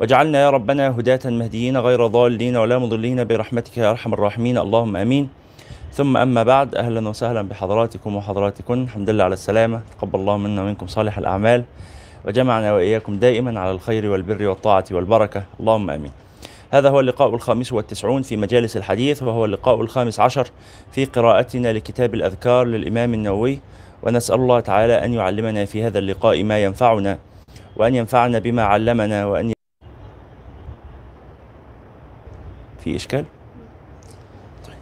واجعلنا يا ربنا هداة مهديين غير ضالين ولا مضلين برحمتك يا أرحم الراحمين. اللهم آمين. ثم أما بعد أهلا وسهلا بحضراتكم وحضراتكن الحمد لله على السلامة. تقبل الله منا ومنكم صالح الأعمال. وجمعنا وإياكم دائما على الخير والبر والطاعة والبركة. اللهم آمين. هذا هو اللقاء الخامس والتسعون في مجالس الحديث وهو اللقاء الخامس عشر في قراءتنا لكتاب الأذكار للإمام النووي. ونسأل الله تعالى أن يعلمنا في هذا اللقاء ما ينفعنا وأن ينفعنا بما علمنا وأن في إشكال؟ طيب.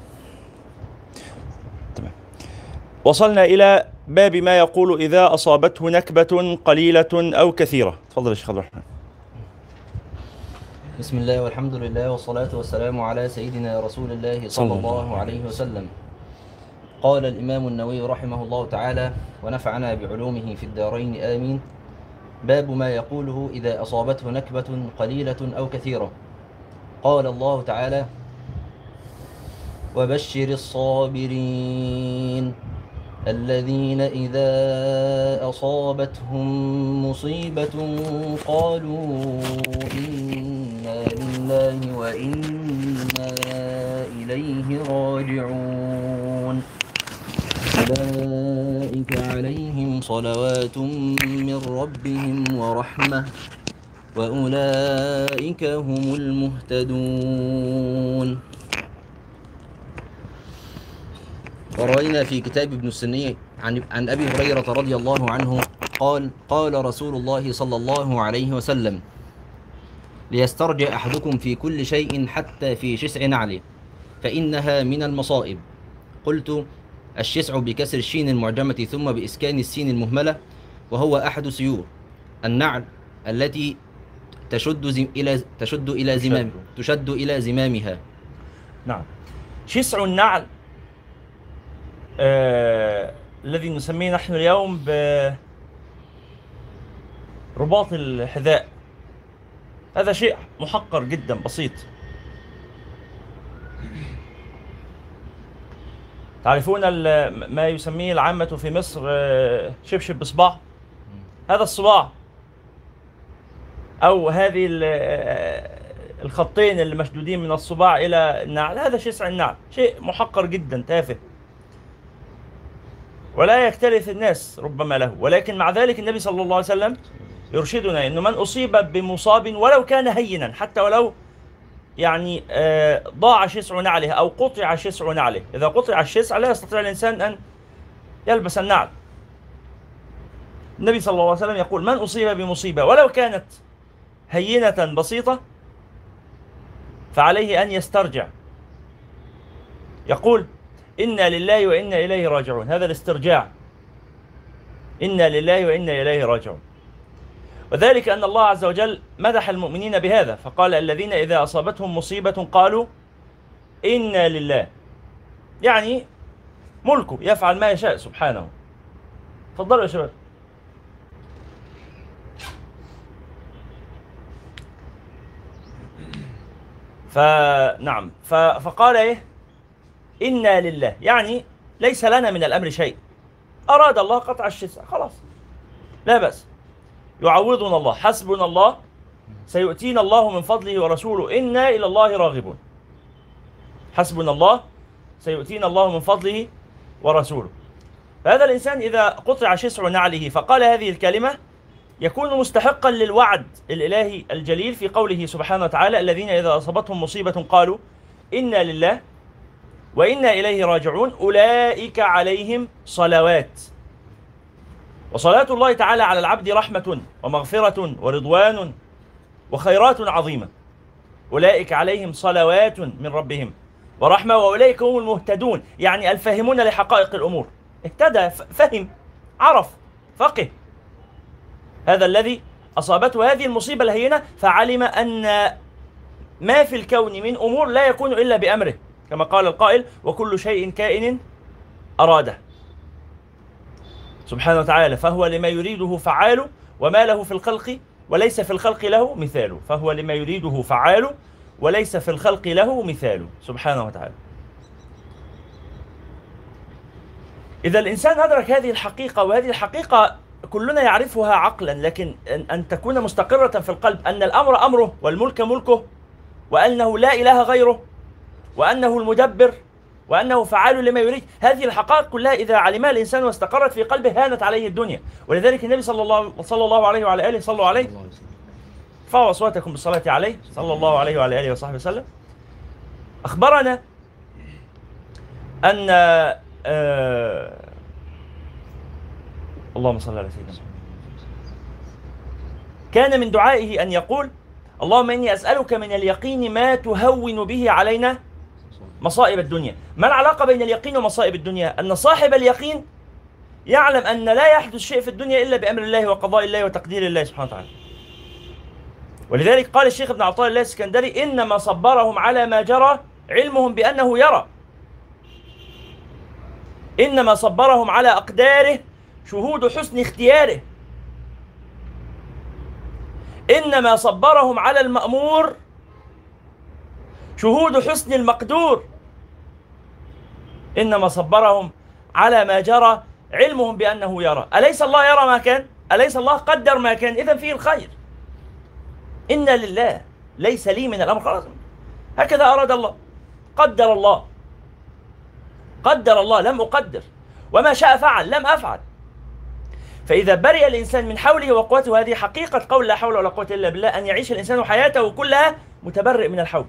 تمام. وصلنا إلى باب ما يقول إذا أصابته نكبة قليلة أو كثيرة. تفضل يا شيخ عبد الرحمن. بسم الله والحمد لله والصلاة والسلام على سيدنا رسول الله صلى الله عليه وسلم. قال الإمام النووي رحمه الله تعالى ونفعنا بعلومه في الدارين. آمين. باب ما يقوله إذا أصابته نكبة قليلة أو كثيرة. قال الله تعالى وبشر الصابرين الذين إذا أصابتهم مصيبة قالوا إنا لله وإنا إليه راجعون أولئك عليهم صلوات من ربهم ورحمة. وأولئك هم المهتدون. وروينا في كتاب ابن السني عن, عن أبي هريرة رضي الله عنه قال قال رسول الله صلى الله عليه وسلم ليسترجع أحدكم في كل شيء حتى في شسع نعله فإنها من المصائب. قلت الشسع بكسر الشين المعجمة ثم بإسكان السين المهملة وهو أحد سيور النعل التي تشد زم إلى تشد إلى زمام تشد إلى زمامها. نعم. شسع النعل آه الذي نسميه نحن اليوم برباط الحذاء. هذا شيء محقر جدا بسيط. تعرفون ما يسميه العامة في مصر آه، شبشب بصباع؟ هذا الصباع أو هذه ال- الخطين اللي مشدودين من الصباع إلى النعل. هذا شسع النعل شيء محقر جدا تافه. ولا يكترث الناس ربما له. ولكن مع ذلك النبي صلى الله عليه وسلم يرشدنا إنه من أصيب بمصاب ولو كان هينا حتى ولو يعني آه، ضاع شسع نعله أو قطع شسع نعله، إذا قطع الشسع لا يستطيع الإنسان أن يلبس النعل. النبي صلى الله عليه وسلم يقول من أصيب بمصيبة ولو كانت هينة بسيطة فعليه أن يسترجع. يقول إنا لله وإنا إليه راجعون، هذا الاسترجاع. إنا لله وإنا إليه راجعون. وذلك أن الله عز وجل مدح المؤمنين بهذا فقال الذين إذا أصابتهم مصيبة قالوا إنا لله يعني ملكه يفعل ما يشاء سبحانه تفضلوا يا شباب فنعم فقال إيه؟ إنا لله. يعني ليس لنا من الأمر شيء. أراد الله قطع الشسع خلاص. لا بأس. يعوضنا الله. حسبنا الله. سيؤتينا الله من فضله ورسوله. إنا إلى الله راغبون. حسبنا الله. سيؤتينا الله من فضله ورسوله. فهذا الإنسان إذا قطع شسع نعله فقال هذه الكلمة يكون مستحقا للوعد الإلهي الجليل في قوله سبحانه وتعالى الذين إذا أصابتهم مصيبة قالوا إنا لله وإنا إليه راجعون أولئك عليهم صلوات. وصلاة الله تعالى على العبد رحمة ومغفرة ورضوان وخيرات عظيمة. أولئك عليهم صلوات من ربهم ورحمة وأولئك هم المهتدون. يعني الفاهمون لحقائق الأمور. اهتدى فهم عرف فقه. هذا الذي أصابته هذه المصيبة الهينة فعلم أن ما في الكون من أمور لا يكون إلا بأمره كما قال القائل وكل شيء كائن أراده. سبحانه وتعالى فهو لما يريده فعال وما له في الخلق وليس في الخلق له مثال فهو لما يريده فعال وليس في الخلق له مثال سبحانه وتعالى. إذا الإنسان أدرك هذه الحقيقة وهذه الحقيقة كلنا يعرفها عقلا لكن أن- تكون مستقرة في القلب أن الأمر أمره والملك ملكه وأنه لا إله غيره وأنه المدبر وأنه فعال لما يريد. هذه الحقائق كلها إذا علمها الإنسان واستقرت في قلبه هانت عليه الدنيا. ولذلك النبي صلى الله صلى الله عليه وعلى آله صلوا عليه. ارفعوا أصواتكم بالصلاة عليه. صلى الله عليه وعلى آله وصحبه وسلم. أخبرنا أن آه اللهم صل على سيدنا كان من دعائه أن يقول اللهم إني أسألك من اليقين ما تهون به علينا مصائب الدنيا. ما العلاقة بين اليقين ومصائب الدنيا؟ أن صاحب اليقين يعلم أن لا يحدث شيء في الدنيا إلا بأمر الله وقضاء الله وتقدير الله سبحانه وتعالى. ولذلك قال الشيخ ابن عطاء الله السكندري إنما صبرهم على ما جرى علمهم بأنه يرى. إنما صبرهم على أقداره شهود حسن اختياره. إنما صبرهم على المأمور شهود حسن المقدور. إنما صبرهم على ما جرى علمهم بأنه يرى. أليس الله يرى ما كان؟ أليس الله قدر ما كان؟ إذا فيه الخير. إنا لله ليس لي من الأمر. خلاص. هكذا أراد الله. قدر الله. قدر الله. لم أقدر. وما شاء فعل. لم أفعل. فإذا برئ الإنسان من حوله وقوته هذه حقيقة قول لا حول ولا قوة إلا بالله أن يعيش الإنسان حياته كلها متبرئ من الحول.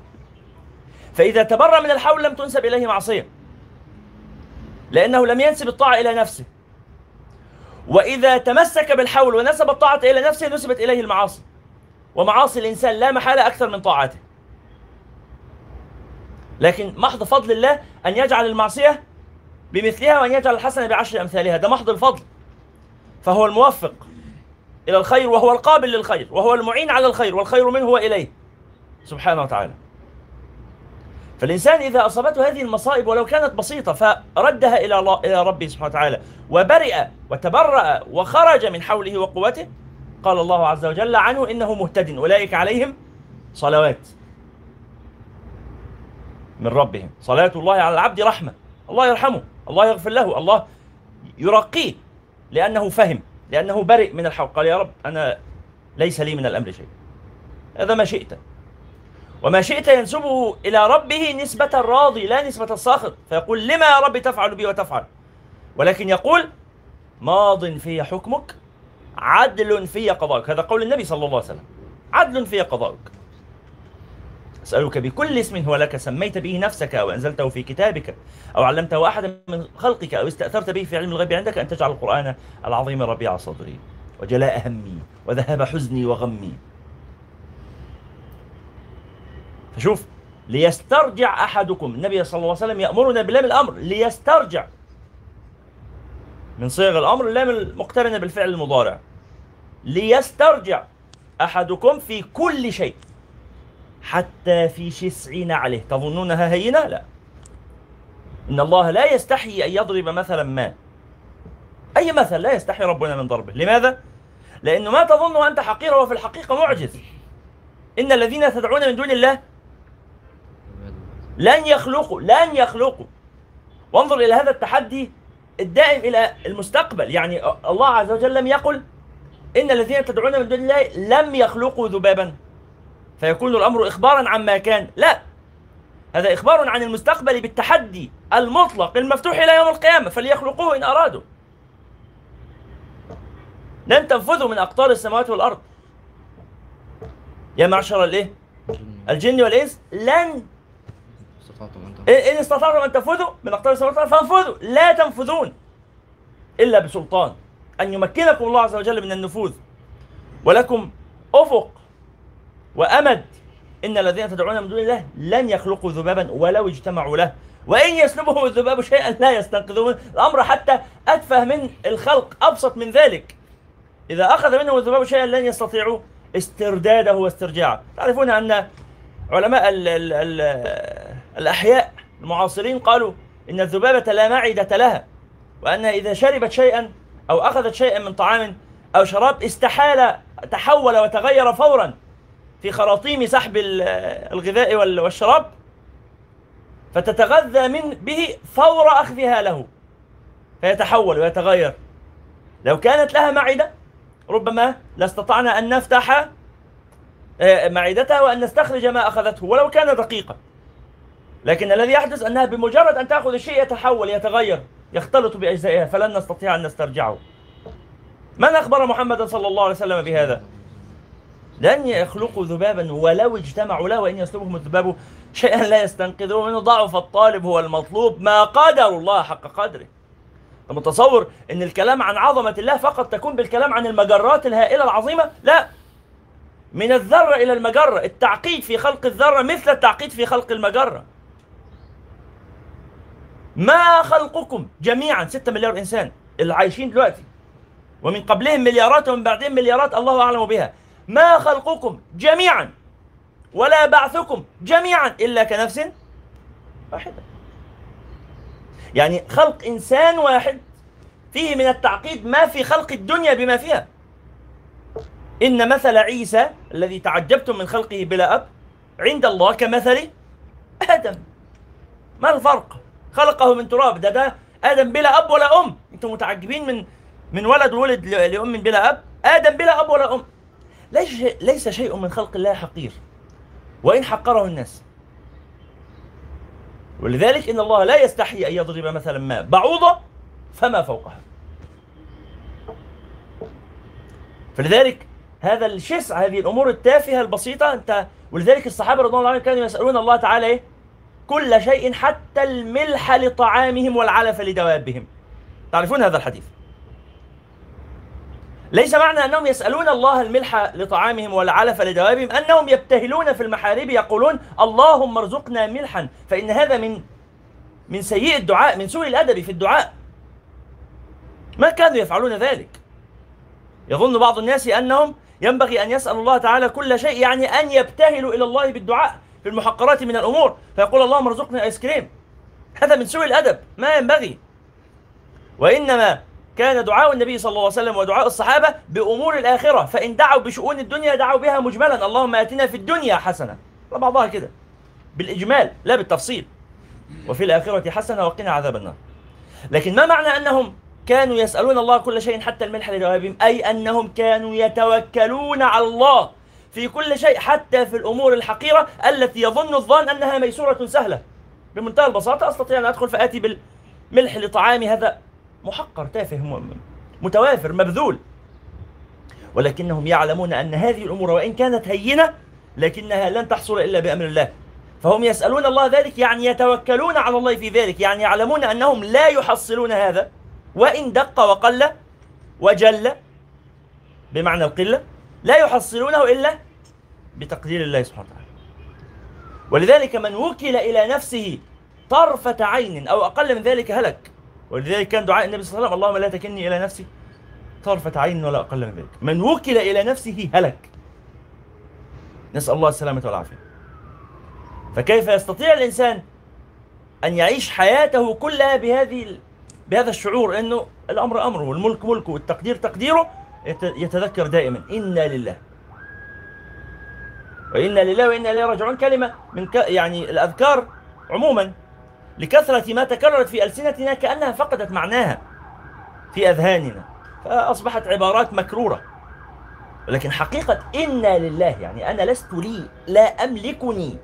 فإذا تبرأ من الحول لم تنسب إليه معصية لأنه لم ينسب الطاعة إلى نفسه. وإذا تمسك بالحول ونسب الطاعة إلى نفسه نسبت إليه المعاصي. ومعاصي الإنسان لا محالة أكثر من طاعته. لكن محض فضل الله أن يجعل المعصية بمثلها وأن يجعل الحسنة بعشر أمثالها. ده محض الفضل. فهو الموفق إلى الخير وهو القابل للخير وهو المعين على الخير والخير منه وإليه سبحانه وتعالى. فالإنسان إذا أصابته هذه المصائب ولو كانت بسيطة فردها إلى الله إلى ربه سبحانه وتعالى. وبرئ وتبرأ وخرج من حوله وقوته قال الله عز وجل عنه إنه مهتد أولئك عليهم صلوات من ربهم. صلاة الله على العبد رحمة. الله يرحمه الله يغفر له الله يرقيه. لأنه فهم لأنه برئ من الحول قال يا رب أنا ليس لي من الأمر شيء. هذا ما شئت. وما شئت ينسبه إلى ربه نسبة الراضي لا نسبة الساخط فيقول لما يا رب تفعل بي وتفعل؟ ولكن يقول ماض في حكمك عدل في قضاءك. هذا قول النبي صلى الله عليه وسلم. عدل في قضاءك. أسألك بكل اسم هو لك سميت به نفسك أو أنزلته في كتابك أو علمته أحدا من خلقك أو استأثرت به في علم الغيب عندك أن تجعل القرآن العظيم ربيع صدري وجلاء همي وذهاب حزني وغمي. فشوف ليسترجع أحدكم النبي صلى الله عليه وسلم يأمرنا بلام الأمر ليسترجع من صيغ الأمر اللام المقترنة بالفعل المضارع. ليسترجع أحدكم في كل شيء. حتى في شسع نعله تظنونها هينة؟ لا. إن الله لا يستحي أن يضرب مثلا ما. أي مثل؟ لا يستحي ربنا من ضربه. لماذا؟ لأنه ما تظن أنت حقير وفي الحقيقة معجز. إن الذين تدعون من دون الله لن يخلقوا لن يخلقوا. وانظر إلى هذا التحدي الدائم إلى المستقبل. يعني الله عز وجل لم يقل إن الذين تدعون من دون الله لم يخلقوا ذبابا. فيكون الأمر إخبارا عما كان. لا. هذا إخبار عن المستقبل بالتحدي المطلق المفتوح إلى يوم القيامة. فليخلقوه إن أرادوا. لن تنفذوا من أقطار السماوات والأرض. يا معشر الإيه؟ الجن والإنس. لن. أن إن استطعتم أن تنفذوا من أقطار السماوات والأرض فانفذوا. لا تنفذون إلا بسلطان. أن يمكنكم الله عز وجل من النفوذ. ولكم أفق وأمد إن الذين تدعون من دون الله لن يخلقوا ذبابا ولو اجتمعوا له. وإن يسلبهم الذباب شيئا لا يستنقذون الأمر حتى أتفه من الخلق أبسط من ذلك. إذا أخذ منهم الذباب شيئا لن يستطيعوا استرداده واسترجاعه. تعرفون أن علماء ال ال ال الأحياء المعاصرين قالوا إن الذبابة لا معدة لها وأنها إذا شربت شيئا أو أخذت شيئا من طعام أو شراب استحال تحول وتغير فورا. في خراطيم سحب ال- الغذاء وال- والشراب فتتغذى من به فور أخذها له فيتحول ويتغير. لو كانت لها معدة ربما لاستطعنا أن نفتح آه، معدتها وأن نستخرج ما أخذته ولو كان دقيقا. لكن الذي يحدث أنها بمجرد أن تأخذ الشيء يتحول يتغير يختلط بأجزائها فلن نستطيع أن نسترجعه. من أخبر محمدا صلى الله عليه وسلم بهذا؟ لن يخلقوا ذبابا ولو اجتمعوا له وإن يسلبهم الذباب شيئا لا يستنقذه منه ضعف الطالب هو المطلوب ما قدر الله حق قدره. متصور إن الكلام عن عظمة الله فقط تكون بالكلام عن المجرات الهائلة العظيمة؟ لا. من الذرة إلى المجرة. التعقيد في خلق الذرة مثل التعقيد في خلق المجرة. ما خلقكم جميعا؟ 6 مليار إنسان. اللي عايشين دلوقتي. ومن قبلهم مليارات ومن بعدهم مليارات. الله أعلم بها. ما خلقكم جميعا ولا بعثكم جميعا إلا كنفس واحدة. يعني خلق إنسان واحد فيه من التعقيد ما في خلق الدنيا بما فيها. إن مثل عيسى الذي تعجبتم من خلقه بلا أب عند الله كمثل آدم. ما الفرق؟ خلقه من تراب. ده ده آدم بلا أب ولا أم. أنتم متعجبين من من ولد ولد لأم بلا أب. آدم بلا أب ولا أم. ليس ليس شيء من خلق الله حقير؟ وإن حقره الناس. ولذلك إن الله لا يستحي أن يضرب مثلا ما بعوضة فما فوقها. فلذلك هذا الشسع هذه الأمور التافهة البسيطة أنت ولذلك الصحابة رضوان الله عنهم كانوا يسألون الله تعالى إيه؟ كل شيء حتى الملح لطعامهم والعلف لدوابهم. تعرفون هذا الحديث؟ ليس معنى أنهم يسألون الله الملح لطعامهم والعلف لدوابهم أنهم يبتهلون في المحاريب يقولون اللهم ارزقنا ملحا فإن هذا من من سيء الدعاء من سوء الأدب في الدعاء. ما كانوا يفعلون ذلك. يظن بعض الناس أنهم ينبغي أن يسأل الله تعالى كل شيء يعني أن يبتهلوا إلى الله بالدعاء في المحقرات من الأمور. فيقول اللهم ارزقنا آيس كريم. هذا من سوء الأدب. ما ينبغي. وإنما كان دعاء النبي صلى الله عليه وسلم ودعاء الصحابة بأمور الآخرة. فإن دعوا بشؤون الدنيا دعوا بها مجملا. اللهم آتنا في الدنيا حسنة. بعضها كده. بالإجمال لا بالتفصيل. وفي الآخرة حسنة وقنا عذاب النار. لكن ما معنى أنهم كانوا يسألون الله كل شيء حتى الملح لدوابهم أي أنهم كانوا يتوكلون على الله في كل شيء حتى في الأمور الحقيرة التي يظن الظان أنها ميسورة سهلة. بمنتهى البساطة أستطيع أن أدخل فآتي بالملح لطعامي هذا محقر تافه متوافر مبذول. ولكنهم يعلمون أن هذه الأمور وإن كانت هينة لكنها لن تحصل إلا بأمر الله. فهم يسألون الله ذلك يعني يتوكلون على الله في ذلك يعني يعلمون أنهم لا يحصلون هذا. وإن دق وقل وجل بمعنى القلة لا يحصلونه إلا بتقدير الله سبحانه وتعالى. ولذلك من وكل إلى نفسه طرفة عين أو أقل من ذلك هلك. ولذلك كان دعاء النبي صلى الله عليه وسلم اللهم لا تكلني إلى نفسي طرفة عين ولا أقل من ذلك. من وكل إلى نفسه هلك. نسأل الله السلامة والعافية. فكيف يستطيع الإنسان أن يعيش حياته كلها بهذه بهذا الشعور أنه الأمر أمره والملك ملكه والتقدير تقديره يت- يتذكر دائما إنا لله. وإنا لله وإنا إليه راجعون. كلمة من ك... يعني الأذكار عموما لكثرة ما تكررت في ألسنتنا كأنها فقدت معناها في أذهاننا فأصبحت عبارات مكرورة. لكن حقيقة إنا لله يعني أنا لست لي لا أملكني.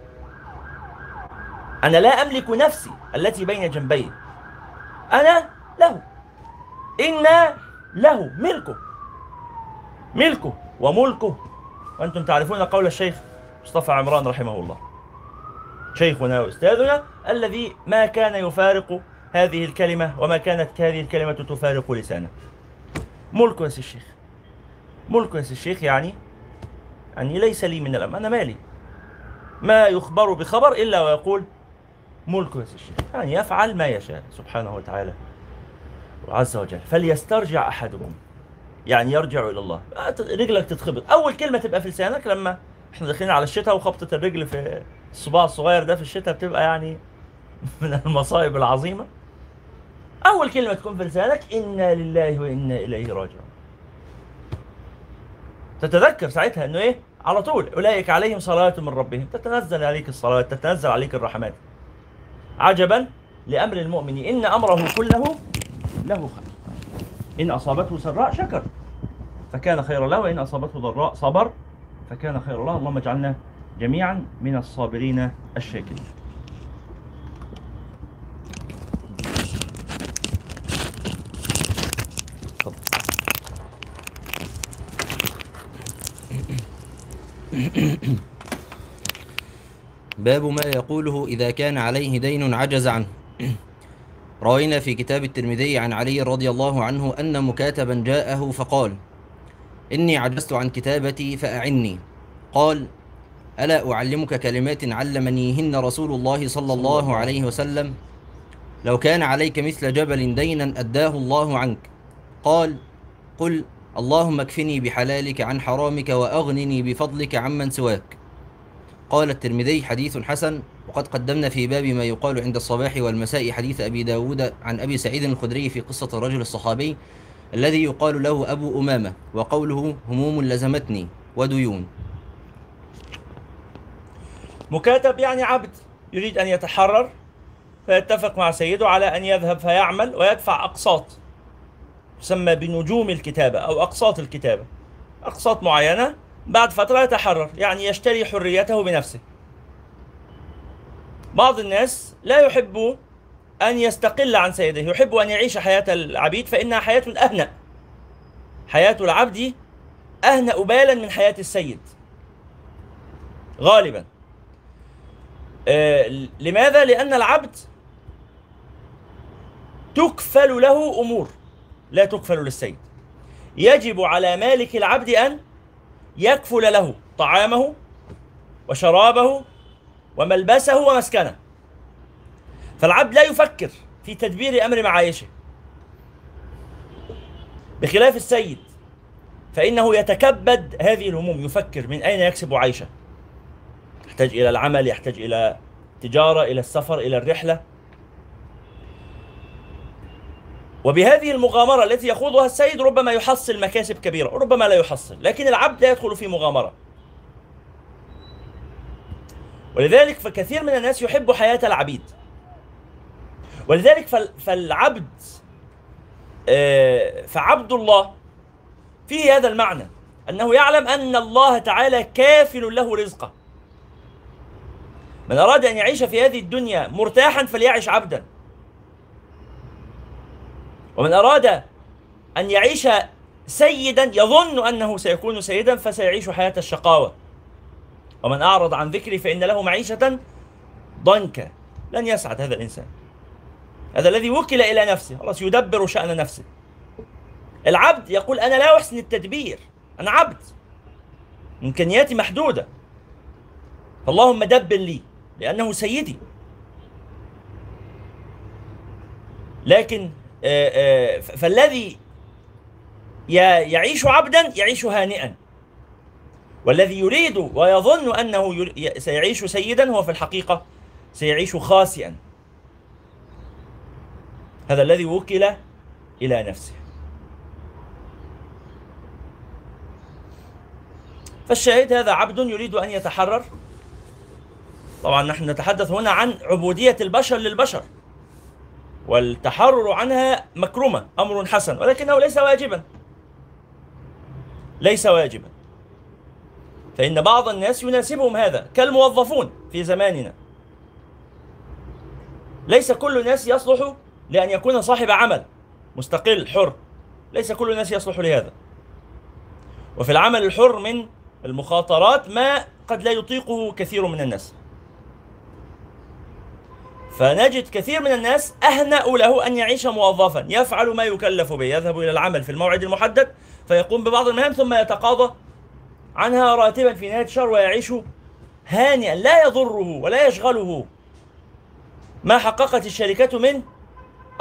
أنا لا أملك نفسي التي بين جنبي أنا له. إنا له ملكه. ملكه وملكه. وأنتم تعرفون قول الشيخ مصطفى عمران رحمه الله. شيخنا وأستاذنا الذي ما كان يفارق هذه الكلمة وما كانت هذه الكلمة تفارق لسانه. ملك يا سي الشيخ. ملك يا سي الشيخ يعني يعني ليس لي من الأمر أنا مالي. ما يخبر بخبر إلا ويقول ملك يا سي الشيخ. يعني يفعل ما يشاء سبحانه وتعالى عز وجل. فليسترجع أحدكم يعني يرجع إلى الله. رجلك تتخبط. أول كلمة تبقى في لسانك لما إحنا داخلين على الشتاء وخبطة الرجل في الصباع الصغير ده في الشتاء بتبقى يعني من المصائب العظيمة. أول كلمة تكون في لسانك إنا لله وإنا إليه راجعون. تتذكر ساعتها إنه إيه؟ على طول أولئك عليهم صلاة من ربهم. تتنزل عليك الصلاة تتنزل عليك الرحمات. عجبا لأمر المؤمن إن أمره كله له خير. إن أصابته سراء شكر فكان خيرا له. وإن أصابته ضراء صبر فكان خيرا له. اللهم اجعلنا جميعا من الصابرين الشاكرين. باب ما يقوله إذا كان عليه دين عجز عنه. روينا في كتاب الترمذي عن علي رضي الله عنه أن مكاتبا جاءه فقال إني عجزت عن كتابتي فأعني. قال ألا أعلمك كلمات علمنيهن رسول الله صلى الله عليه وسلم؟ لو كان عليك مثل جبل دينا أداه الله عنك. قال قل اللهم اكفني بحلالك عن حرامك وأغنني بفضلك عمن سواك. قال الترمذي حديث حسن وقد قدمنا في باب ما يقال عند الصباح والمساء حديث أبي داود عن أبي سعيد الخدري في قصة الرجل الصحابي الذي يقال له أبو أمامة وقوله هموم لزمتني وديون. مكاتب يعني عبد يريد أن يتحرر فيتفق مع سيده على أن يذهب فيعمل ويدفع أقساط. تسمى بنجوم الكتابة أو أقساط الكتابة. أقساط معينة بعد فترة يتحرر يعني يشتري حريته بنفسه. بعض الناس لا يحب أن يستقل عن سيده يحب أن يعيش حياة العبيد فإنها حياة أهنأ. حياة العبد أهنأ بالا من حياة السيد. غالبا. آه لماذا؟ لأن العبد تكفل له أمور لا تكفل للسيد. يجب على مالك العبد أن يكفل له طعامه وشرابه وملبسه ومسكنه. فالعبد لا يفكر في تدبير أمر معايشه. بخلاف السيد فإنه يتكبد هذه الهموم يفكر من أين يكسب عيشه. يحتاج إلى العمل يحتاج إلى تجارة إلى السفر إلى الرحلة. وبهذه المغامرة التي يخوضها السيد ربما يحصل مكاسب كبيرة ربما لا يحصل لكن العبد لا يدخل في مغامرة. ولذلك فكثير من الناس يحب حياة العبيد. ولذلك فالعبد آه، فعبد الله فيه هذا المعنى أنه يعلم أن الله تعالى كافل له رزقه. من أراد أن يعيش في هذه الدنيا مرتاحا فليعش عبدا. ومن أراد أن يعيش سيدا يظن أنه سيكون سيدا فسيعيش حياة الشقاوة. ومن أعرض عن ذكري فإن له معيشة ضنكا. لن يسعد هذا الإنسان. هذا الذي وكل إلى نفسه. خلاص يدبر شأن نفسه. العبد يقول أنا لا أحسن التدبير. أنا عبد. إمكانياتي محدودة. فاللهم دبر لي لأنه سيدي. لكن فالذي يعيش عبدا يعيش هانئا. والذي يريد ويظن أنه سيعيش سيدا هو في الحقيقة سيعيش خاسئا. هذا الذي وكل إلى نفسه. فالشاهد هذا عبد يريد أن يتحرر. طبعا نحن نتحدث هنا عن عبودية البشر للبشر. والتحرر عنها مكرمة أمر حسن ولكنه ليس واجبا. ليس واجبا. فإن بعض الناس يناسبهم هذا كالموظفون في زماننا. ليس كل الناس يصلح لأن يكون صاحب عمل مستقل حر. ليس كل الناس يصلح لهذا. وفي العمل الحر من المخاطرات ما قد لا يطيقه كثير من الناس. فنجد كثير من الناس أهنأ له أن يعيش موظفا يفعل ما يكلف به يذهب إلى العمل في الموعد المحدد فيقوم ببعض المهام ثم يتقاضى عنها راتبا في نهاية الشهر ويعيش هانئا لا يضره ولا يشغله ما حققت الشركة من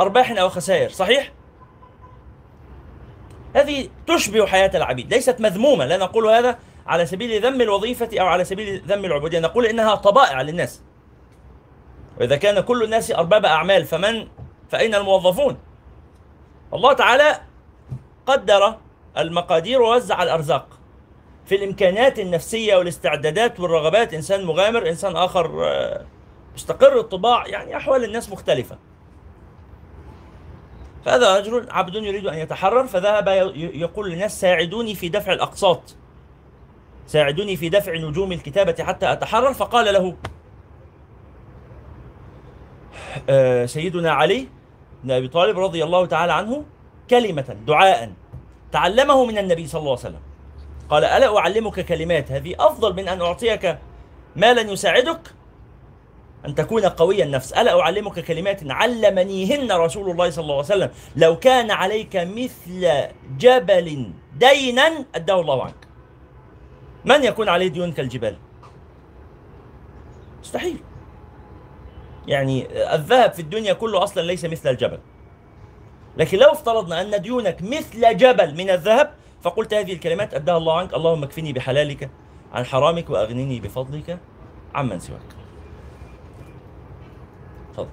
أرباح أو خسائر صحيح؟ هذه تشبه حياة العبيد ليست مذمومة لا نقول هذا على سبيل ذم الوظيفة أو على سبيل ذم العبودية نقول إنها طبائع للناس وإذا كان كل الناس أرباب أعمال فمن؟ فأين الموظفون. الله تعالى قدر المقادير ووزع الأرزاق في الإمكانات النفسية والاستعدادات والرغبات. إنسان مغامر إنسان آخر آه، مستقر. الطباع يعني أحوال الناس مختلفة. فهذا رجل عبد يريد أن يتحرر فذهب يقول للناس ساعدوني في دفع الأقساط. ساعدوني في دفع نجوم الكتابة حتى أتحرر. فقال له سيدنا علي بن أبي طالب رضي الله تعالى عنه كلمة دعاء تعلمه من النبي صلى الله عليه وسلم. قال ألا أعلمك كلمات؟ هذه أفضل من أن أعطيك مالا يساعدك؟ أن تكون قوي النفس. ألا أعلمك كلمات؟ علمنيهن رسول الله صلى الله عليه وسلم. لو كان عليك مثل جبل دينا أداه الله عنك. من يكون عليه ديون كالجبال؟ مستحيل. يعني الذهب في الدنيا كله أصلا ليس مثل الجبل. لكن لو افترضنا أن ديونك مثل جبل من الذهب فقلت هذه الكلمات أداها الله عنك. اللهم اكفني بحلالك عن حرامك وأغنني بفضلك عمن سواك. تفضل.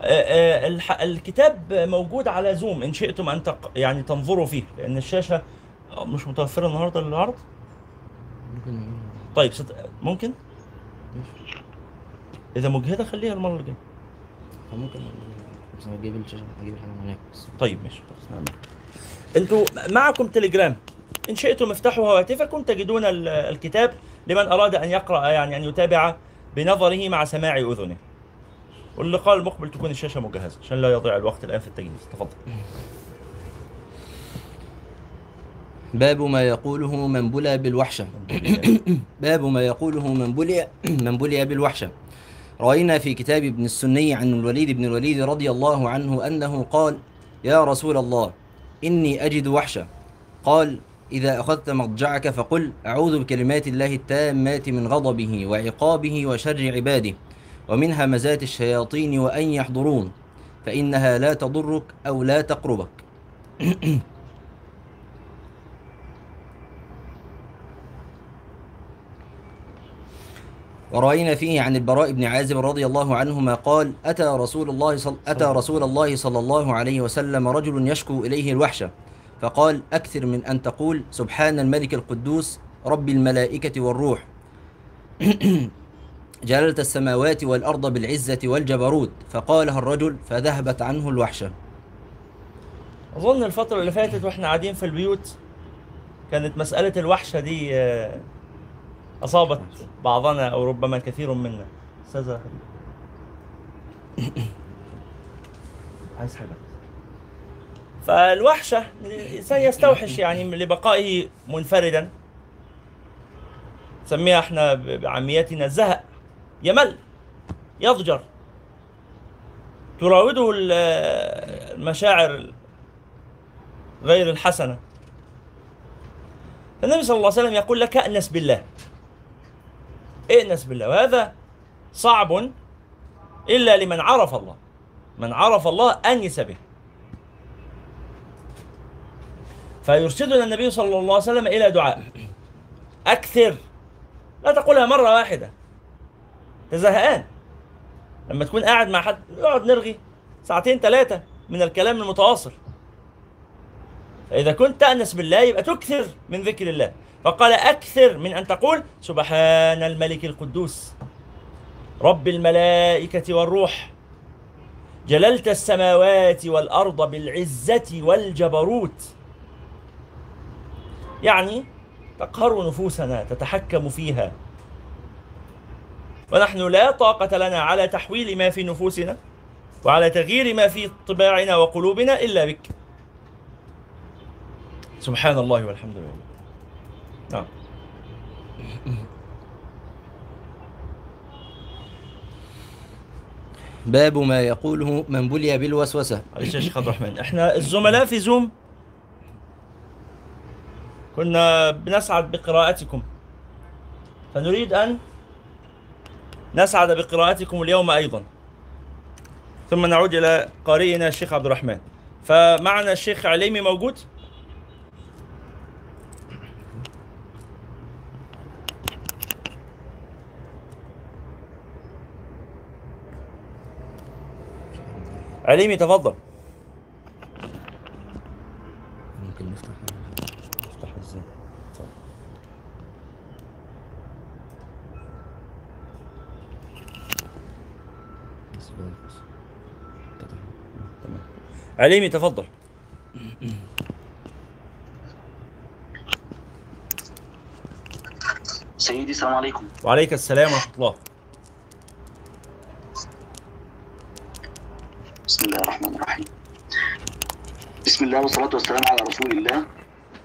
آه، آه، الكتاب موجود على زوم إن شئتم أن تق... يعني تنظروا فيه لأن الشاشة مش متوفرة النهاردة للعرض. طيب ست... ممكن؟ إذا مجهدة خليها المرة الجاية. ممكن بس أجيب الشاشة أجيب الحاجة من هناك. طيب ماشي. خلاص. أنتوا معكم تليجرام. إن شئتم افتحوا هواتفكم تجدون ال- الكتاب لمن أراد أن يقرأ يعني أن يتابع بنظره مع سماع أذنه. واللقاء المقبل تكون الشاشة مجهزة عشان لا يضيع الوقت الآن في التجهيز. تفضل. باب ما يقوله من بلى بالوحشة. باب ما يقوله من بلي من بلي بالوحشة. رأينا في كتاب ابن السني عن الوليد بن الوليد رضي الله عنه أنه قال يا رسول الله إني أجد وحشة. قال إذا أخذت مضجعك فقل أعوذ بكلمات الله التامات من غضبه وعقابه وشر عباده ومن همزات الشياطين وأن يحضرون فإنها لا تضرك أو لا تقربك. ورأينا فيه عن البراء بن عازب رضي الله عنهما قال أتى رسول الله صل... أتى رسول الله صلى الله عليه وسلم رجل يشكو إليه الوحشة فقال أكثر من أن تقول سبحان الملك القدوس رب الملائكة والروح. جللت السماوات والأرض بالعزة والجبروت فقالها الرجل فذهبت عنه الوحشة. أظن الفترة اللي فاتت وإحنا قاعدين في البيوت كانت مسألة الوحشة دي أصابت بعضنا أو ربما الكثير منا. حبيبي. عايز حاجة. فالوحشة الانسان يستوحش يعني لبقائه منفردا. نسميها إحنا بعاميتنا الزهق يمل يضجر. تراوده ال- المشاعر غير الحسنة. فالنبي صلى الله عليه وسلم يقول لك أنس بالله. ائنس بالله. وهذا صعب إلا لمن عرف الله. من عرف الله أنس به. فيرشدنا النبي صلى الله عليه وسلم إلى دعاء. أكثر. لا تقولها مرة واحدة. أنت زهقان. لما تكون قاعد مع حد يقعد نرغي. ساعتين ثلاثة من الكلام المتواصل. فإذا كنت تأنس بالله يبقى تكثر من ذكر الله. فقال أكثر من أن تقول سبحان الملك القدوس رب الملائكة والروح جللت السماوات والأرض بالعزة والجبروت. يعني تقهر نفوسنا تتحكم فيها. ونحن لا طاقة لنا على تحويل ما في نفوسنا وعلى تغيير ما في طباعنا وقلوبنا إلا بك. سبحان الله والحمد لله. نعم باب ما يقوله من بلي بالوسوسة. معلش يا شيخ عبد الرحمن إحنا الزملاء في زوم. كنا بنسعد بقراءتكم. فنريد أن نسعد بقراءتكم اليوم أيضا. ثم نعود إلى قارئنا الشيخ عبد الرحمن. فمعنا الشيخ عليمي موجود؟ عليمي تفضل ممكن نفتح. افتح إزاي. تمام. عليمي تفضل سيدي السلام عليكم. وعليك السلام ورحمة الله. بسم الله الرحمن الرحيم. بسم الله والصلاة والسلام على رسول الله.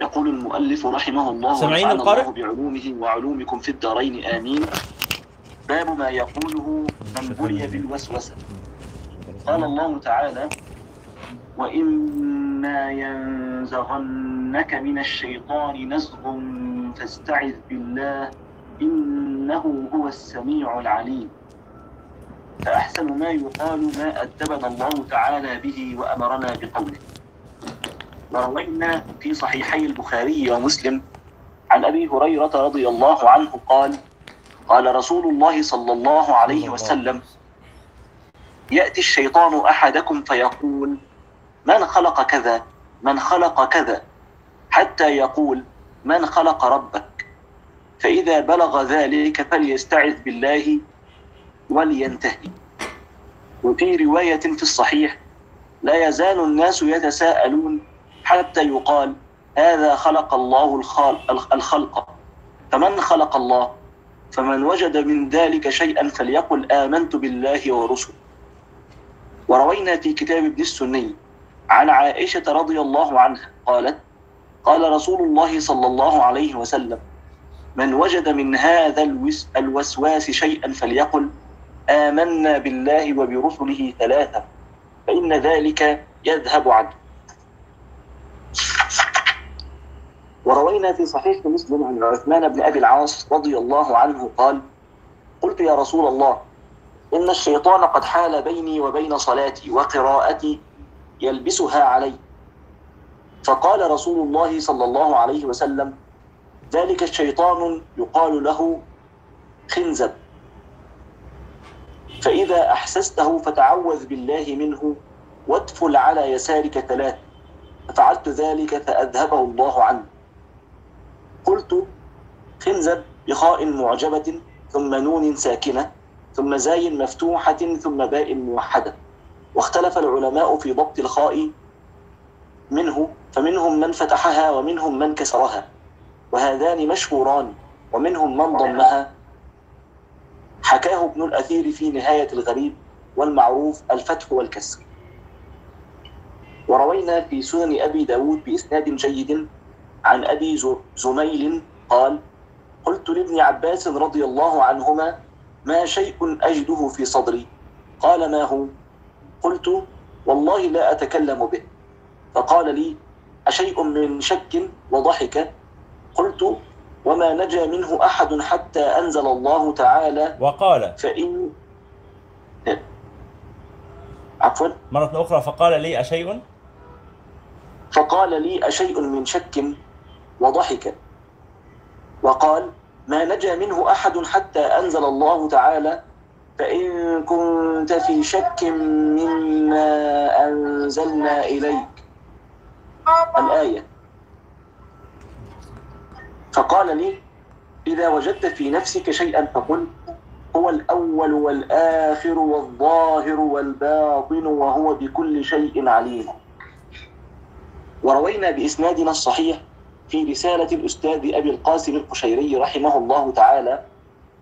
يقول المؤلف رحمه الله ونفعنا القارئ؟ الله بعلومه وعلومكم في الدارين آمين. باب ما يقوله من بلي بالوسوسة. قال الله تعالى وإما ينزغنك من الشيطان نزغ فاستعذ بالله إنه هو السميع العليم. فأحسن ما يقال ما أدبنا الله تعالى به وأمرنا بقوله. وروينا في صحيحي البخاري ومسلم عن أبي هريرة رضي الله عنه قال قال رسول الله صلى الله عليه وسلم يأتي الشيطان أحدكم فيقول من خلق كذا؟ من خلق كذا؟ حتى يقول من خلق ربك؟ فإذا بلغ ذلك فليستعذ بالله ولينتهي. وفي رواية في الصحيح لا يزال الناس يتساءلون حتى يقال هذا خلق الله الخلق. فمن خلق الله؟ فمن وجد من ذلك شيئا فليقل آمنت بالله ورسله. وروينا في كتاب ابن السني عن عائشة رضي الله عنها قالت قال رسول الله صلى الله عليه وسلم من وجد من هذا الوس الوسواس شيئا فليقل آمنا بالله وبرسله ثلاثة فإن ذلك يذهب عنه. وروينا في صحيح مسلم عن عثمان بن أبي العاص رضي الله عنه قال قلت يا رسول الله إن الشيطان قد حال بيني وبين صلاتي وقراءتي يلبسها علي. فقال رسول الله صلى الله عليه وسلم ذلك الشيطان يقال له خنزب. فإذا أحسسته فتعوذ بالله منه وادفل على يسارك ثلاث. ففعلت ذلك فأذهبه الله عني قلت خنزب بخاء معجبة ثم نون ساكنة ثم زاي مفتوحة ثم باء موحدة. واختلف العلماء في ضبط الخاء منه فمنهم من فتحها ومنهم من كسرها. وهذان مشهوران ومنهم من ضمها. حكاه ابن الأثير في نهاية الغريب والمعروف الفتح والكسر. وروينا في سنن أبي داود بإسناد جيد عن أبي زميل قال قلت لابن عباس رضي الله عنهما ما شيء أجده في صدري. قال ما هو؟ قلت والله لا أتكلم به. فقال لي أشيء من شك وضحك؟ قلت وما نجا منه أحد حتى أنزل الله تعالى. وقال. فإن عفوا. مرة أخرى فقال لي أشيء؟ فقال لي أشيء من شك وضحك. وقال ما نجا منه أحد حتى أنزل الله تعالى. فإن كنت في شك مما أنزلنا إليك. الآية. فقال لي إذا وجدت في نفسك شيئا فقل هو الأول والآخر والظاهر والباطن وهو بكل شيء عليم. وروينا بإسنادنا الصحيح في رسالة الأستاذ أبي القاسم القشيري رحمه الله تعالى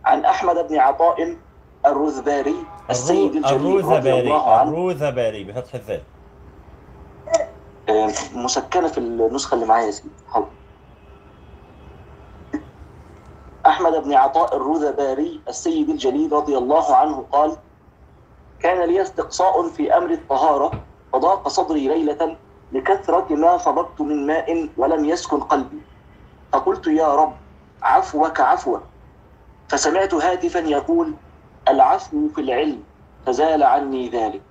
عن أحمد بن عطاء الرذباري السيد الجليل رضي الروذباري الله بفتح الذال آه، مسكنة في النسخة اللي معايا يا سيدي. حاضر أحمد بن عطاء الرذباري السيد الجليل رضي الله عنه قال كان لي استقصاء في أمر الطهارة فضاق صدري ليلة لكثرة ما صببت من ماء ولم يسكن قلبي. فقلت يا رب عفوك عفوا فسمعت هاتفا يقول العفو في العلم فزال عني ذلك.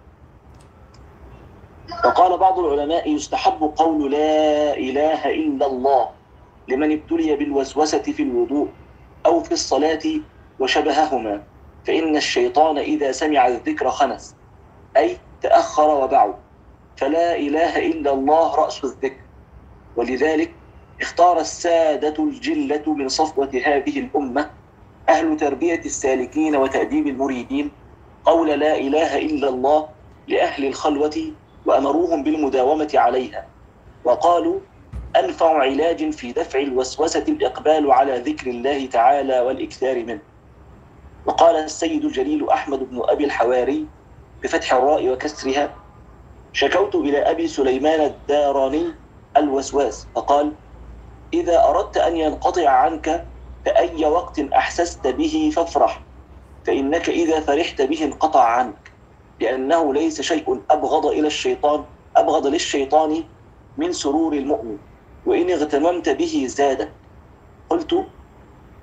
وقال بعض العلماء يستحب قول لا إله إلا الله لمن ابتلي بالوسوسة في الوضوء. أو في الصلاة وشبههما فإن الشيطان إذا سمع الذكر خنس أي تأخر وبعد فلا إله إلا الله رأس الذكر. ولذلك اختار السادة الجلة من صفوة هذه الأمة أهل تربية السالكين وتأديب المريدين قول لا إله إلا الله لأهل الخلوة وأمروهم بالمداومة عليها. وقالوا أنفع علاج في دفع الوسوسة الإقبال على ذكر الله تعالى والإكثار منه. وقال السيد الجليل أحمد بن أبي الحواري بفتح الراء وكسرها شكوت إلى أبي سليمان الداراني الوسواس. فقال إذا أردت أن ينقطع عنك فأي وقت أحسست به فافرح فإنك إذا فرحت به انقطع عنك لأنه ليس شيء أبغض إلى الشيطان أبغض للشيطان من سرور المؤمن. وإن اغتممت به زادك قلت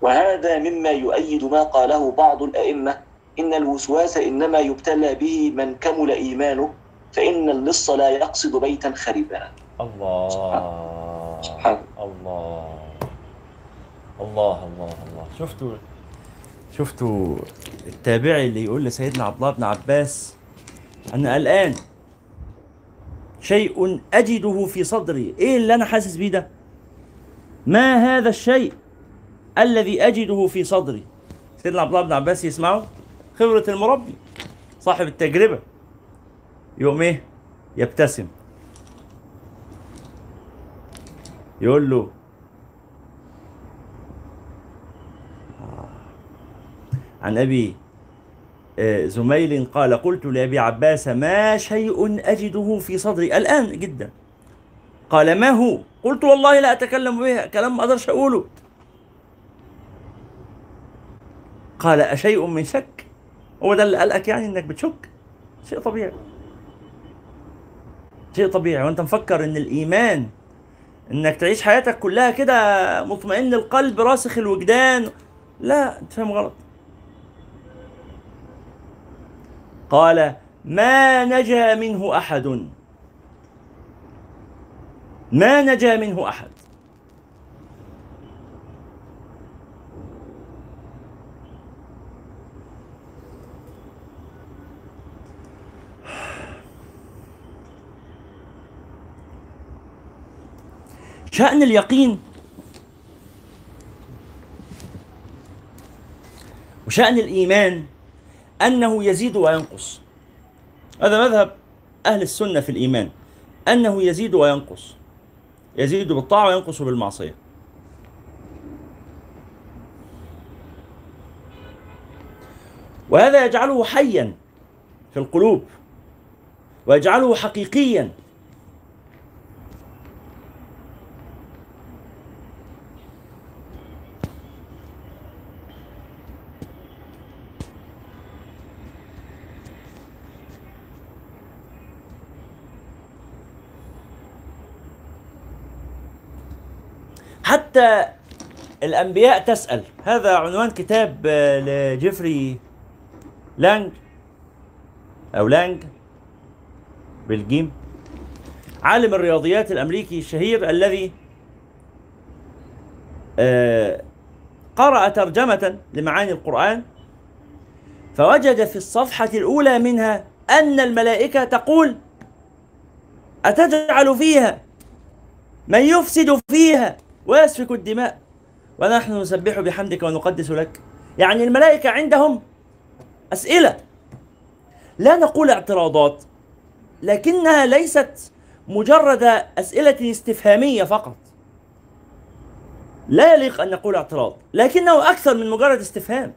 وهذا مما يؤيد ما قاله بعض الأئمة. إن الوسواس إنما يبتلى به من كمل إيمانه فإن اللص لا يقصد بيتا خربا الله. سبحان. الله. الله الله الله. شفتوا شفتوا التابعي اللي يقول لسيدنا عبد الله بن عباس أنا قلقان. شيء أجده في صدري. إيه اللي أنا حاسس بيه ده؟ ما هذا الشيء الذي أجده في صدري؟ سيدنا عبد الله بن عباس يسمعه؟ خبرة المربي صاحب التجربة. يقوم إيه؟ يبتسم. يقول له عن أبي آه، زميل قال قلت لأبي عباس ما شيء أجده في صدري الآن؟ جدا. قال ما هو؟ قلت والله لا أتكلم به كلام ما أقدرش أقوله. قال أشيء من شك؟ هو ده اللي قلقك يعني إنك بتشك؟ شيء طبيعي. شيء طبيعي. وأنت مفكر إن الإيمان إنك تعيش حياتك كلها كده مطمئن القلب راسخ الوجدان؟ لا أنت فاهم غلط. قال ما نجا منه أحد. ما نجا منه أحد. شأن اليقين. وشأن الإيمان. أنه يزيد وينقص. هذا مذهب أهل السنة في الإيمان. أنه يزيد وينقص. يزيد بالطاعة وينقص بالمعصية. وهذا يجعله حيا في القلوب. ويجعله حقيقيا حتى الأنبياء تسأل. هذا عنوان كتاب آه، لجيفري لانج أو لانج بالجيم عالم الرياضيات الأمريكي الشهير الذي آه، قرأ ترجمة لمعاني القرآن فوجد في الصفحة الأولى منها أن الملائكة تقول أتجعل فيها؟ من يفسد فيها؟ ويسفك الدماء. ونحن نسبح بحمدك ونقدس لك. يعني الملائكة عندهم أسئلة. لا نقول اعتراضات لكنها ليست مجرد أسئلة استفهامية فقط. لا يليق أن نقول اعتراض لكنه أكثر من مجرد استفهام.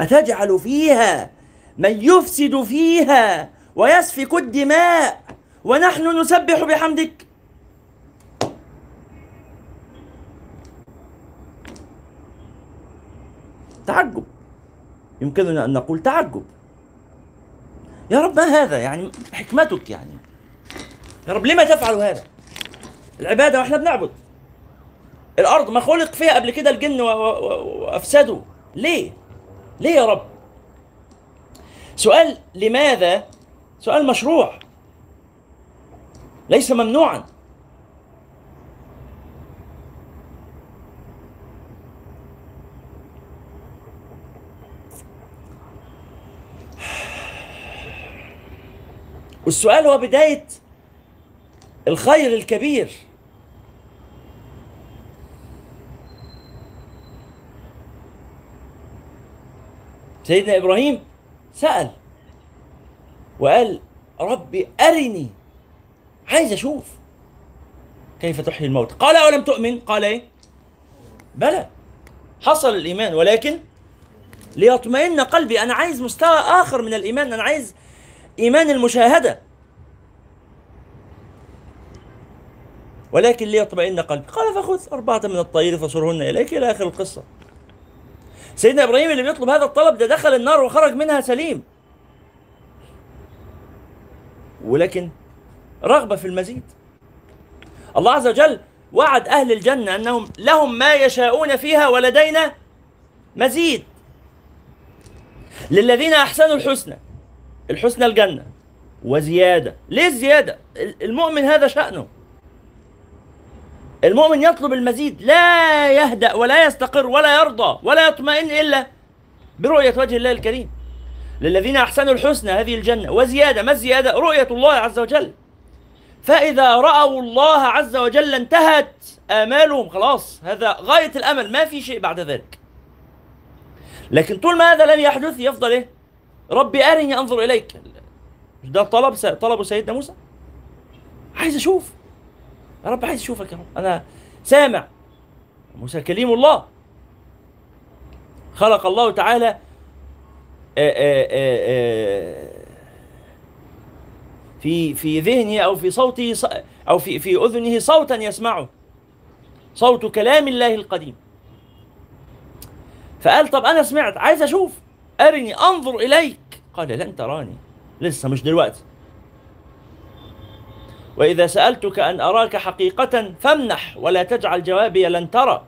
أتجعل فيها من يفسد فيها ويسفك الدماء. ونحن نسبح بحمدك. تعجب. يمكننا أن نقول تعجب. يا رب ما هذا؟ يعني حكمتك يعني. يا رب لما تفعل هذا؟ العبادة وإحنا بنعبد. الأرض ما خلق فيها قبل كده الجن و- و- و- وافسدوا ليه؟ ليه يا رب؟ سؤال لماذا؟ سؤال مشروع. ليس ممنوعا. والسؤال هو بداية الخير الكبير. سيدنا إبراهيم سأل وقال ربي أرني عايز أشوف كيف تحيي الموت. قال أولم تؤمن؟ قال إيه؟ بلى. حصل الإيمان ولكن ليطمئن قلبي أنا عايز مستوى آخر من الإيمان أنا عايز إيمان المشاهدة. ولكن ليطمئن قلبي. قال فخذ أربعة من الطير فصرهن إليك إلى آخر القصة. سيدنا إبراهيم اللي بيطلب هذا الطلب ده دخل النار وخرج منها سليم. ولكن رغبة في المزيد. الله عز وجل وعد أهل الجنة أنهم لهم ما يشاءون فيها ولدينا مزيد. للذين أحسنوا الحسنى. الحسنى الجنة وزيادة. ليه الزيادة؟ المؤمن هذا شأنه. المؤمن يطلب المزيد لا يهدأ ولا يستقر ولا يرضى ولا يطمئن إلا برؤية وجه الله الكريم. للذين أحسنوا الحسنى هذه الجنة وزيادة. ما الزيادة؟ رؤية الله عز وجل. فإذا رأوا الله عز وجل انتهت آمالهم خلاص هذا غاية الأمل ما في شيء بعد ذلك. لكن طول ما هذا لم يحدث يفضل إيه؟ ربي أرني أنظر إليك. ده طلب طلبه سيدنا موسى؟ عايز أشوف. يا رب عايز أشوفك يا رب. أنا سامع. موسى كليم الله. خلق الله تعالى في في ذهنه أو في صوته أو في في أذنه صوتا يسمعه. صوت كلام الله القديم. فقال طب أنا سمعت. عايز أشوف. أرني أنظر إليك. قال لن تراني لسه مش دلوقتي. وإذا سألتك أن أراك حقيقة فامنح ولا تجعل جوابي لن ترى.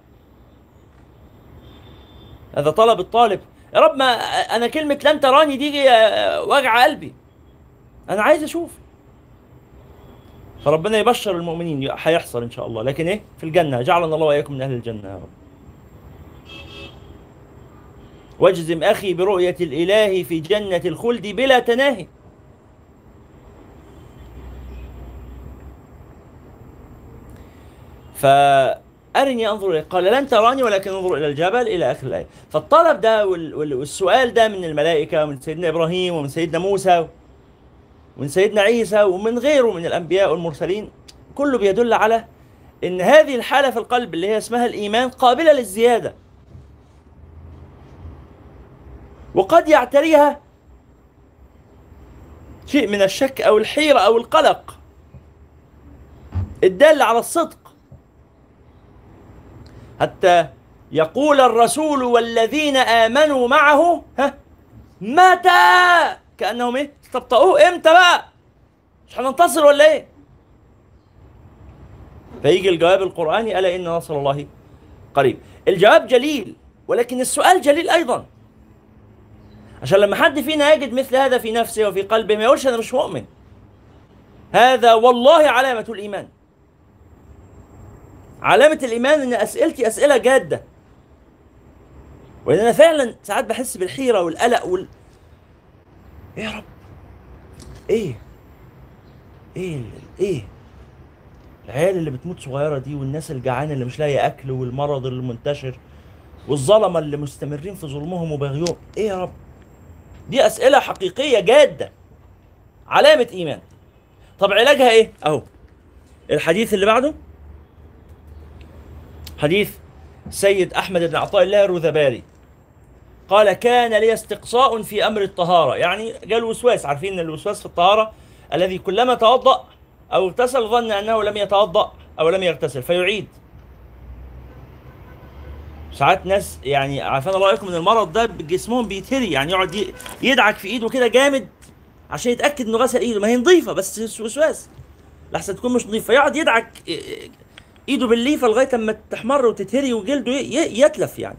هذا طلب الطالب. يا رب ما أنا كلمة لن تراني دي وجع قلبي. أنا عايز أشوف. فربنا يبشر المؤمنين هيحصل إن شاء الله. لكن إيه؟ في الجنة. جعلنا الله وإياكم من أهل الجنة يا رب. واجزم أخي برؤية الإله في جنة الخلد بلا تناهي. فأرني أنظر إليه. قال لن تراني ولكن انظر إلى الجبل إلى آخر الآية. فالطلب ده والسؤال ده من الملائكة ومن سيدنا إبراهيم ومن سيدنا موسى ومن سيدنا عيسى ومن غيره من الأنبياء والمرسلين. كله بيدل على إن هذه الحالة في القلب اللي هي اسمها الإيمان قابلة للزيادة. وقد يعتريها شيء من الشك أو الحيرة أو القلق. الدال على الصدق. حتى يقول الرسول والذين آمنوا معه ها متى؟ كأنهم إيه؟ استبطئوه إمتى بقى؟ مش هننتصر ولا إيه؟ فيجي الجواب القرآني ألا إن نصر الله قريب. الجواب جليل ولكن السؤال جليل أيضا. عشان لما حد فينا يجد مثل هذا في نفسه وفي قلبه ما يقولش أنا مش مؤمن. هذا والله علامة الإيمان. علامة الإيمان إن أسئلتي أسئلة جادة. وإن أنا فعلا ساعات بحس بالحيرة والقلق وال إيه يا رب. إيه؟ إيه إيه؟ العيال اللي بتموت صغيرة دي والناس الجعانة اللي مش لاقية أكل والمرض اللي منتشر والظلمة اللي مستمرين في ظلمهم وبغيهم إيه يا رب؟ دي أسئلة حقيقية جادة. علامة إيمان. طب علاجها إيه؟ أهو. الحديث اللي بعده. حديث سيد أحمد بن عطاء الله الرذباري. قال كان لي استقصاء في أمر الطهارة. يعني جاء وسواس عارفين إن الوسواس في الطهارة الذي كلما توضأ أو اغتسل ظن أنه لم يتوضأ أو لم يغتسل فيعيد. ساعات ناس يعني عافانا الله عليكم من المرض ده جسمهم بيتهري يعني يقعد يدعك في إيده كده جامد عشان يتأكد إنه غسل إيده. ما هي نظيفة بس وسواس. لحسن تكون مش نظيفة. فيقعد يدعك إيده بالليفة لغاية أما تحمر وتتهري وجلده يتلف يعني.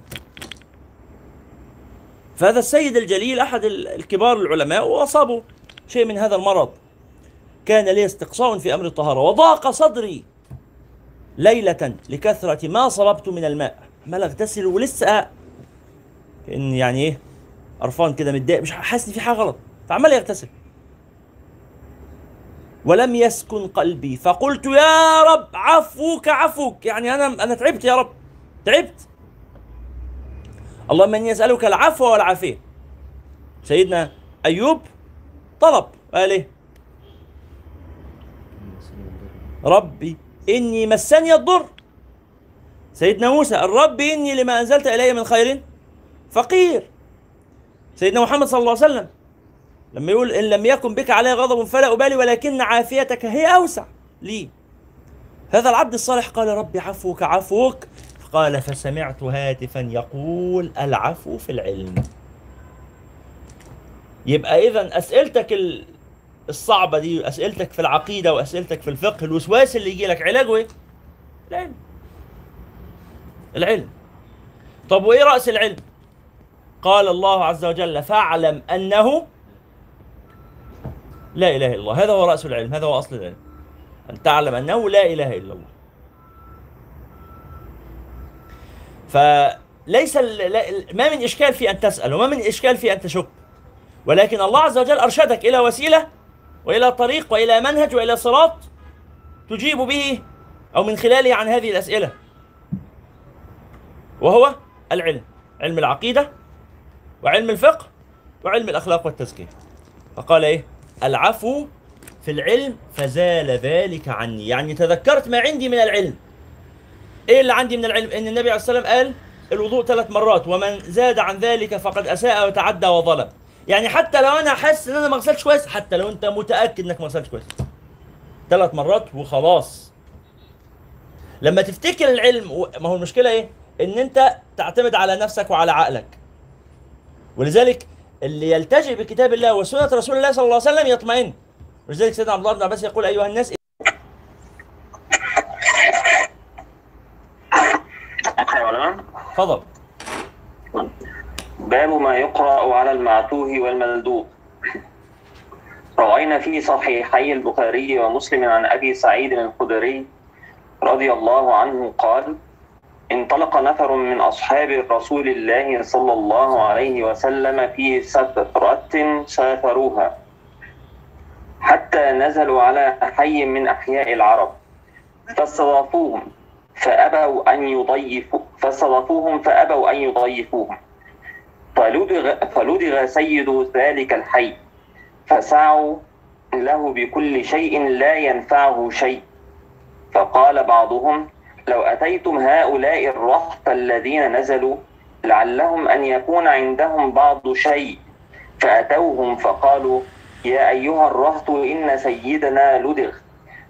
فهذا السيد الجليل أحد الكبار العلماء وأصابه شيء من هذا المرض. كان لي استقصاء في أمر الطهارة وضاق صدري ليلة لكثرة ما صببت من الماء. عمال اغتسل ولسه كأن يعني إيه قرفان كده متضايق مش حاسس إن في حاجة غلط. فعمال يغتسل. ولم يسكن قلبي. فقلت يا رب عفوك عفوك. يعني أنا أنا تعبت يا رب. تعبت. اللهم إني أسألك العفو والعافية. سيدنا أيوب طلب. قال إيه؟ ربي إني مسني الضر. سيدنا موسى الرب إني لما أنزلت إلي من خير فقير. سيدنا محمد صلى الله عليه وسلم لما يقول إن لم يكن بك علي غضب فلا أبالي ولكن عافيتك هي أوسع لي. هذا العبد الصالح قال ربي عفوك عفوك. قال فسمعت هاتفا يقول العفو في العلم. يبقى اذا أسئلتك ال- الصعبة دي اسئلتك في العقيدة وأسئلتك في الفقه الوسواس اللي يجي لك علاجه إيه؟ العلم. العلم. طب وإيه رأس العلم؟ قال الله عز وجل فاعلم أنه لا إله إلا الله. هذا هو رأس العلم هذا هو أصل العلم. أن تعلم أنه لا إله إلا الله. فليس ما من إشكال في أن تسأل وما من إشكال في أن تشك. ولكن الله عز وجل أرشدك إلى وسيلة وإلى طريق وإلى منهج وإلى صراط تجيب به أو من خلاله عن هذه الأسئلة. وهو العلم علم العقيدة وعلم الفقه وعلم الأخلاق والتزكية. فقال إيه؟ العفو في العلم فزال ذلك عني. يعني تذكرت ما عندي من العلم. إيه اللي عندي من العلم؟ إن النبي عليه الصلاة والسلام قال الوضوء ثلاث مرات ومن زاد عن ذلك فقد أساء وتعدى وظلم. يعني حتى لو أنا حاسس إن أنا ما غسلتش كويس حتى لو أنت متأكد إنك ما غسلتش كويس. ثلاث مرات وخلاص. لما تفتكر العلم ما هو المشكلة إيه؟ إن أنت تعتمد على نفسك وعلى عقلك. ولذلك اللي يلتجئ بكتاب الله وسنة رسول الله صلى الله عليه وسلم يطمئن. ولذلك سيدنا عبد الله بن عباس يقول أيها الناس تفضل. باب ما يقرأ على المعتوه والملدوق روينا في صحيحي البخاري ومسلم عن أبي سعيد الخدري رضي الله عنه قال انطلق نفر من أصحاب رسول الله صلى الله عليه وسلم في سفرة سافروها حتى نزلوا على حي من أحياء العرب. فاستضافوهم فأبوا أن يضيفوا فاستضافوهم فأبوا أن يضيفوهم. فلدغ, فلدغ سيد ذلك الحي فسعوا له بكل شيء لا ينفعه شيء. فقال بعضهم لو أتيتم هؤلاء الرهط الذين نزلوا لعلهم أن يكون عندهم بعض شيء. فأتوهم فقالوا يا أيها الرهط إن سيدنا لدغ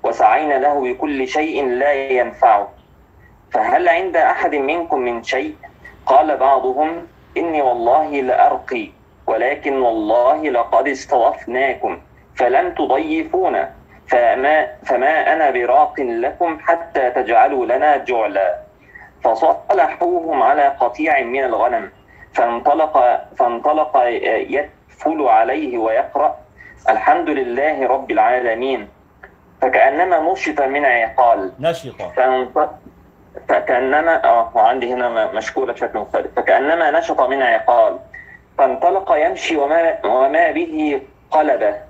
وسعينا له بكل شيء لا ينفعه. فهل عند أحد منكم من شيء؟ قال بعضهم إني والله لأرقي ولكن والله لقد استضفناكم فلم تضيفونا. فما, فما أنا براق لكم حتى تجعلوا لنا جعلا. فصلحوهم على قطيع من الغنم. فانطلق فانطلق يتفل عليه ويقرأ. الحمد لله رب العالمين. فكأنما نشط من عقال. فانط- فكأنما آه وعندي هنا مشكولة بشكل مختلف. فكأنما نشط من عقال. فانطلق يمشي وما وما به قلبه.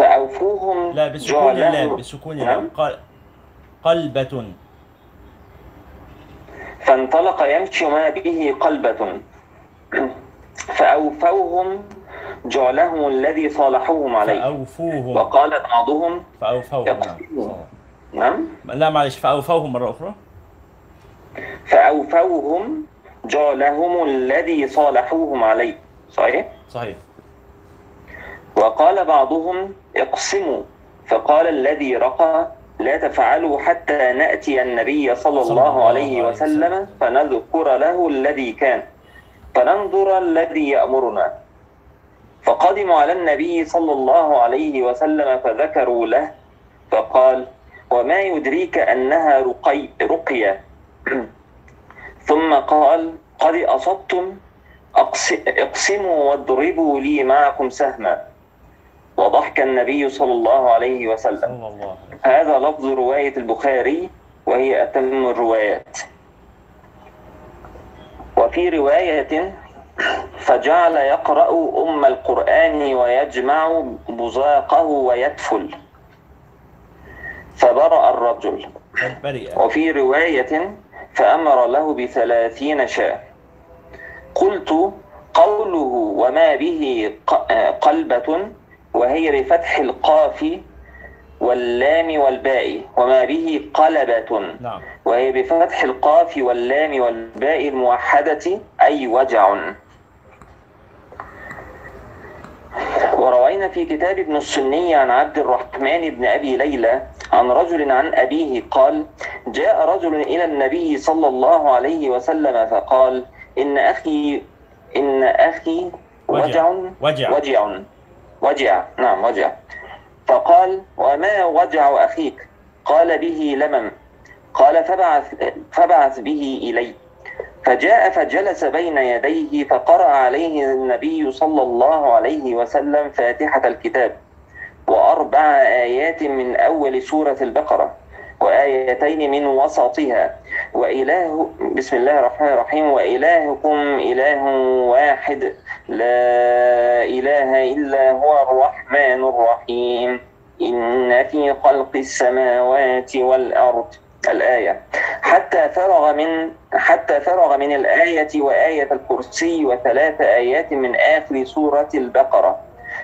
فأوفوهم لا بسكون اللام بسكون اللام نعم. قل- قلبة. فانطلق يمشي وما به قلبة. فأوفوهم جعلهم الذي صالحوهم عليه. فأوفوهم. وقال بعضهم فأوفوهم. نعم. نعم. لا معلش فأوفوهم مرة أخرى. فأوفوهم جعلهم الذي صالحوهم عليه. صحيح؟ صحيح. وقال بعضهم اقسموا فقال الذي رقى لا تفعلوا حتى نأتي النبي صلى الله عليه وسلم. فنذكر له الذي كان فننظر الذي يأمرنا. فقدموا على النبي صلى الله عليه وسلم فذكروا له فقال وما يدريك أنها رقي رقية. ثم قال قد أصبتم اقسموا واضربوا لي معكم سهما. وضحك النبي صلى الله عليه وسلم. هذا لفظ رواية البخاري وهي أتم الروايات. وفي رواية فجعل يقرأ أم القرآن ويجمع بزاقه ويدفل. فبرأ الرجل. وفي رواية فأمر له بثلاثين شاة. قلت قوله وما به قلبة وهي بفتح القاف واللام والباء وما به قلبة. نعم. وهي بفتح القاف واللام والباء الموحدة أي وجع. وروينا في كتاب ابن السني عن عبد الرحمن بن أبي ليلى عن رجل عن أبيه قال جاء رجل إلى النبي صلى الله عليه وسلم فقال إن أخي إن أخي وجع وجع. وجع. وجع. نعم وجع. فقال وما وجع أخيك؟ قال به لمم قال فبعث, فبعث به إلي. فجاء فجلس بين يديه فقرأ عليه النبي صلى الله عليه وسلم فاتحة الكتاب وأربع آيات من أول سورة البقرة وآيتين من وسطها. وإله بسم الله الرحمن الرحيم وإلهكم إله واحد. لا إله إلا هو الرحمن الرحيم. إن في خلق السماوات والأرض. الآية. حتى فرغ من حتى فرغ من الآية وآية الكرسي وثلاث آيات من آخر سورة البقرة.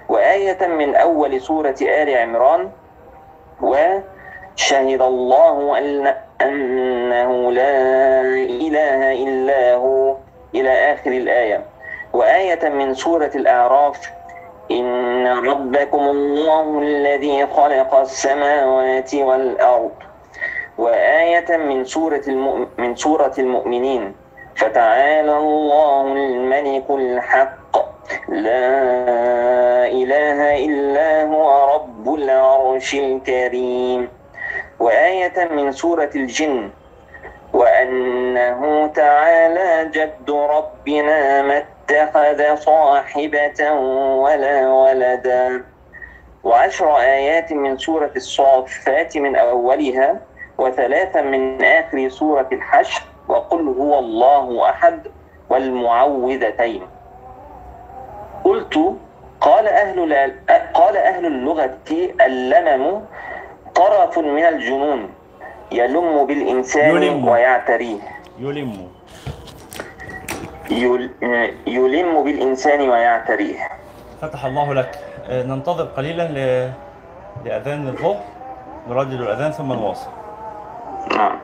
وآية من أول سورة آل عمران. وشهد الله أن أنه لا إله إلا هو. إلى آخر الآية. وآية من سورة الأعراف إن ربكم الله الذي خلق السماوات والأرض. وآية من سورة من سورة المؤمنين فتعالى الله الملك الحق. لا إله إلا هو رب العرش الكريم. وآية من سورة الجن وأنه تعالى جد ربنا ما اتخذ صاحبة ولا ولدا. وعشر آيات من سورة الصافات من أولها وثلاثا من آخر سورة الحشر وقل هو الله أحد والمعوذتين. قلت قال أهل ال- قال أهل اللغة اللمم طرف من الجنون يلم بالإنسان يلم. ويعتريه. يلم. يل- يلم بالإنسان ويعتريه فتح الله لك. آه، ننتظر قليلا ل... لأذان الظهر نردد الأذان ثم نواصل. نعم.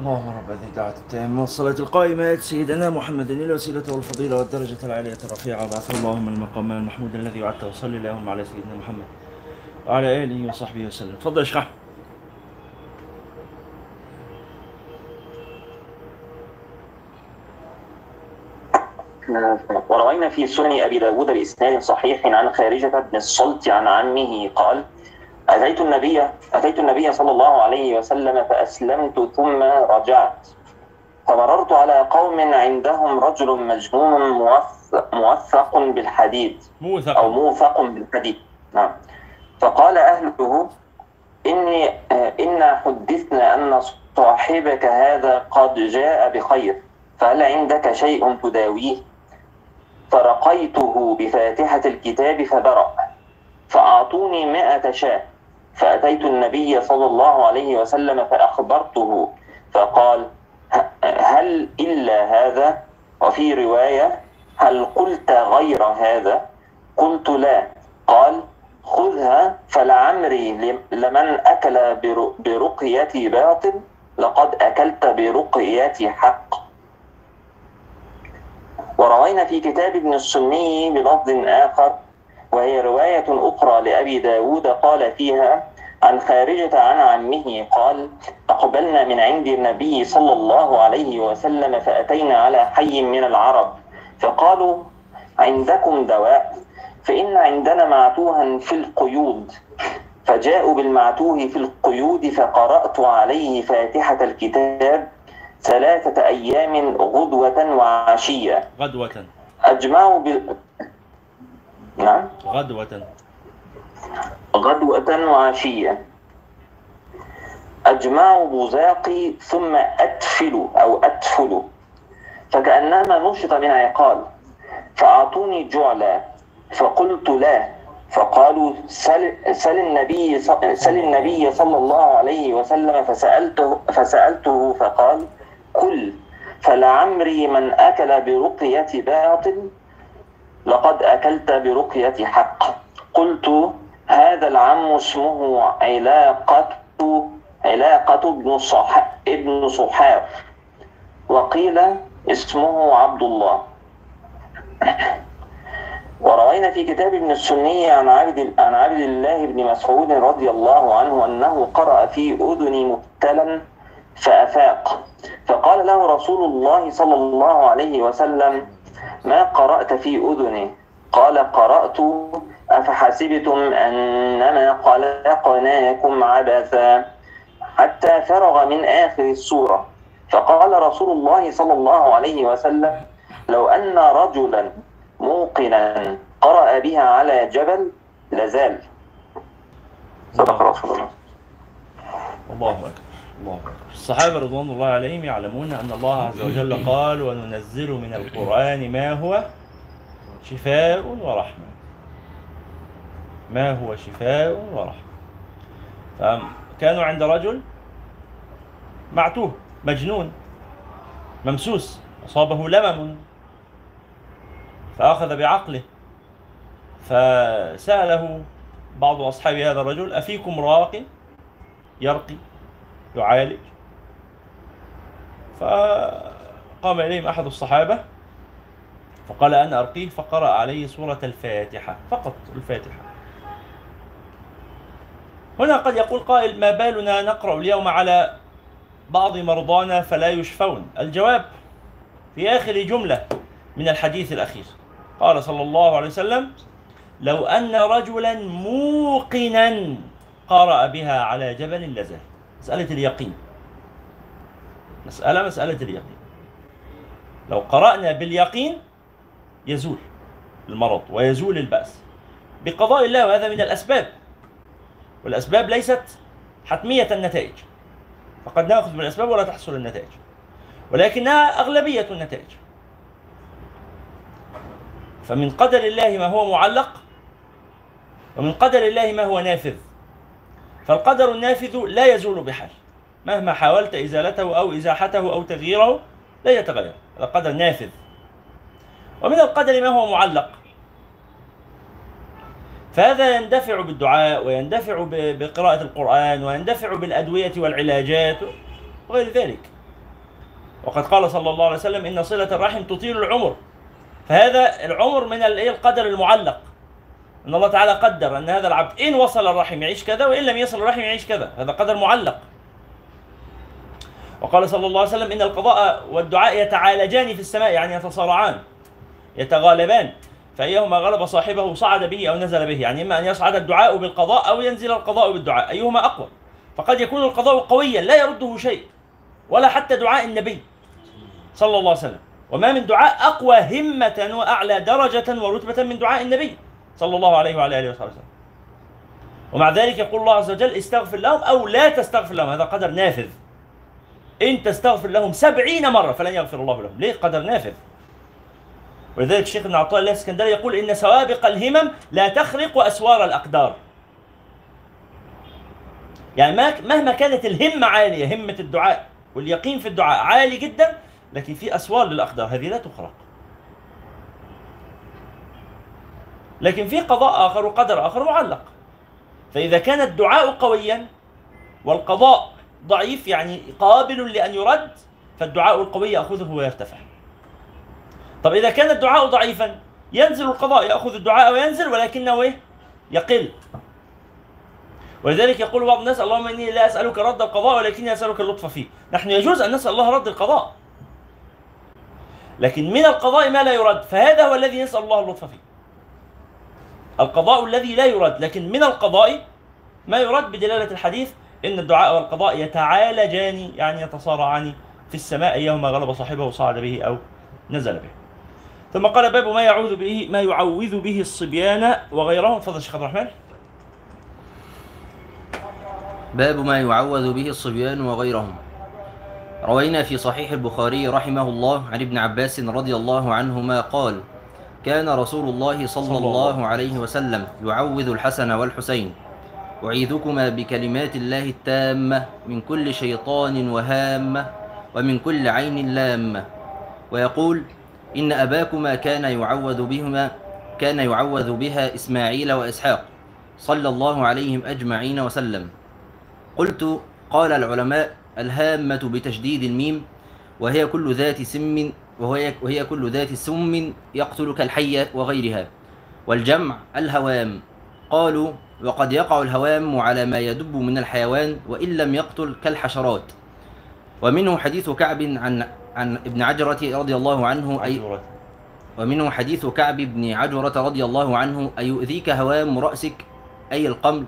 اللهم رب هذه الدعوة التامة والصلاة القائمة. سيدنا محمد الوسيلة والفضيلة والدرجة العالية الرفيعة. وبعث اللهم المقام المحمود الذي وعدته. وصلي اللهم على سيدنا محمد وعلى آله وصحبه وسلم. تفضل يا شيخ. وروينا في سنن أبي داود بإسناد صحيح عن خارجة بن الصلت عن عمه قال أتيت النبي أتيت النبي صلى الله عليه وسلم فأسلمت ثم رجعت. فمررت على قوم عندهم رجل مجنون موثق, بالحديد. موثق. أو موثق بالحديد. نعم. فقال أهله إني إنا حدثنا أن صاحبك هذا قد جاء بخير فهل عندك شيء تداويه؟ فرقيته بفاتحة الكتاب فبرأ فأعطوني مائة شاة. فأتيت النبي صلى الله عليه وسلم فأخبرته فقال "ه- هل إلا هذا؟ وفي رواية هل قلت غير هذا؟ قلت لا. قال خذها فلعمري لم- لمن أكل بر- برقيتي باطل لقد أكلت برقيتي حق. وروينا في كتاب ابن السني بلفظ آخر وهي رواية أخرى لأبي داود قال فيها عن خارجة عن عمه قال أقبلنا من عند النبي صلى الله عليه وسلم فأتينا على حي من العرب. فقالوا عندكم دواء فإن عندنا معتوها في القيود. فجاءوا بالمعتوه في القيود فقرأت عليه فاتحة الكتاب ثلاثة أيام غدوة وعشية. غدوة. أجمعوا ب... نعم. غدوة. غدوة وعشية. أجمع بزاقي ثم أتفل أو أتفل. فكأنما نشط من عقال. فأعطوني جعلا. فقلت لا. فقالوا سل, سل النبي سل النبي صلى الله عليه وسلم فسألته فسألته فقال كل. فلعمري من أكل برقية باطل لقد أكلت برقية حق. قلت هذا العم اسمه علاقة علاقة ابن صح ابن صحاب وقيل اسمه عبد الله. وروينا في كتاب ابن السني عن عبد عن عبد الله بن مسعود رضي الله عنه أنه قرأ في أذن مبتلا فأفاق. فقال له رسول الله صلى الله عليه وسلم ما قرأت في أذني؟ قال قرأت أفحسبتم أنما خلقناكم عبثا حتى فرغ من آخر السورة؟ فقال رسول الله صلى الله عليه وسلم لو أن رجلا موقنا قرأ بها على جبل لزال. صدق رسول الله. الله أكبر. الله أكبر. الصحابة رضوان الله عليهم يعلمون أن الله عز وجل قال وننزل من القرآن ما هو شفاء ورحمة. ما هو شفاء ورحمة. فكانوا عند رجل معتوه مجنون ممسوس أصابه لمم. فأخذ بعقله فسأله بعض أصحاب هذا الرجل أفيكم راق؟ يرقي يعالج. فقام إليهم أحد الصحابة فقال أنا أرقيه فقرأ عليه سورة الفاتحة فقط الفاتحة. هنا قد يقول قائل ما بالنا نقرأ اليوم على بعض مرضانا فلا يشفون. الجواب في آخر جملة من الحديث الأخير. قال صلى الله عليه وسلم لو أن رجلا موقنا قرأ بها على جبل لزال مسألة اليقين. مسألة مسألة اليقين. لو قرأنا باليقين يزول المرض ويزول البأس. بقضاء الله وهذا من الأسباب. والأسباب ليست حتمية النتائج. فقد نأخذ بالأسباب ولا تحصل النتائج. ولكنها أغلبية النتائج. فمن قدر الله ما هو معلق ومن قدر الله ما هو نافذ. فالقدر النافذ لا يزول بحال. مهما حاولت إزالته أو إزاحته أو تغييره لا يتغير. هذا قدر نافذ. ومن القدر ما هو معلق فهذا يندفع بالدعاء ويندفع بقراءة القرآن ويندفع بالأدوية والعلاجات وغير ذلك. وقد قال صلى الله عليه وسلم إن صلة الرحم تطيل العمر. فهذا العمر من إيه القدر المعلق. إن الله تعالى قدر أن هذا العبد إن وصل الرحم يعيش كذا وإن لم يصل الرحم يعيش كذا. هذا قدر معلق. وقال صلى الله عليه وسلم إن القضاء والدعاء يتعالجان في السماء يعني يتصارعان يتغالبان. فأيهما غلب صاحبه صعد به أو نزل به يعني إما أن يصعد الدعاء بالقضاء أو ينزل القضاء بالدعاء أيهما أقوى فقد يكون القضاء قويا لا يرده شيء ولا حتى دعاء النبي صلى الله عليه وسلم وما من دعاء أقوى همة وأعلى درجة ورتبة من دعاء النبي صلى الله عليه وعلى آله وصحبه وسلم. ومع ذلك يقول الله عز وجل استغفر لهم أو لا تستغفر لهم هذا قدر نافذ. إن تستغفر لهم سبعين مرة فلن يغفر الله لهم، ليه؟ قدر نافذ. ولذلك الشيخ ابن عطاء الله الإسكندري يقول إن سوابق الهمم لا تخرق أسوار الأقدار. يعني ما- مهما كانت الهمة عالية همة الدعاء واليقين في الدعاء عالي جدا لكن في أسوار للأقدار هذه لا تخرق. لكن في قضاء آخر وقدر آخر معلق فإذا كان الدعاء قويا والقضاء ضعيف يعني قابل لأن يرد فالدعاء القوي يأخذه ويرتفع طب إذا كان الدعاء ضعيفا ينزل القضاء يأخذ الدعاء وينزل ولكنه إيه؟ يقل. ولذلك يقول بعض الناس اللهم إني لا أسألك رد القضاء ولكني أسألك اللطف فيه. نحن يجوز أن نسأل الله رد القضاء. لكن من القضاء ما لا يرد فهذا هو الذي نسأل الله اللطف فيه. القضاء الذي لا يرد لكن من القضاء ما يرد بدلالة الحديث إن الدعاء والقضاء يتعالجان يعني يتصارعان في السماء أيهما غلب صاحبه وصعد به أو نزل به. ثم قال باب ما يعوذ به ما يعوذ به الصبيان وغيرهم. فضل الشيخ عبد الرحمن. باب ما يعوذ به الصبيان وغيرهم. روينا في صحيح البخاري رحمه الله عن ابن عباس رضي الله عنهما قال كان رسول الله صلى الله عليه وسلم يعوذ الحسن والحسين. أعيذكما بكلمات الله التامة من كل شيطان وهامة ومن كل عين لامة. ويقول إن أباكما كان يعوذ بهما كان يعوذ بها إسماعيل وإسحاق صلى الله عليهم أجمعين وسلم. قلت قال العلماء الهامة بتشديد الميم وهي كل ذات سم وهي, وهي كل ذات سم يقتل كالحية وغيرها والجمع الهوام. قالوا وقد يقع الهوام على ما يدب من الحيوان وإن لم يقتل كالحشرات. ومنه حديث كعب عن عن ابن عجرة رضي الله عنه أي ومنه حديث كعب بن عجرة رضي الله عنه أيؤذيك هوام رأسك أي القمل؟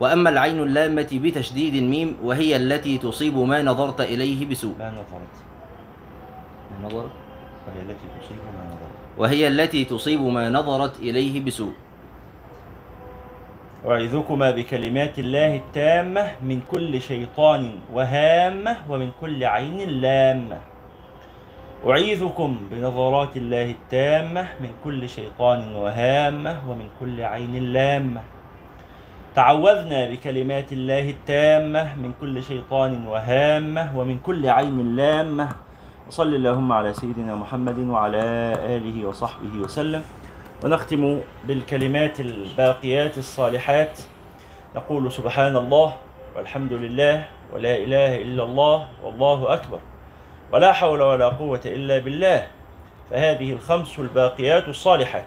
وأما العين اللامة بتشديد الميم وهي التي تصيب ما نظرت إليه بسوء. ما نظرت. ما نظرت؟ وهي التي تصيب ما نظرت. وهي التي تصيب ما نظرت إليه بسوء. أعيذكما بكلمات الله التامة من كل شيطان وهامة ومن كل عين لامة أعيذكم بنظرات الله التامة من كل شيطان وهامة ومن كل عين لامة تعوذنا بكلمات الله التامة من كل شيطان وهامة ومن كل عين لامة وصل اللهم على سيدنا محمد وعلى آله وصحبه وسلم. ونختم بالكلمات الباقيات الصالحات. نقول سبحان الله والحمد لله ولا إله إلا الله والله أكبر. ولا حول ولا قوة إلا بالله. فهذه الخمس الباقيات الصالحات.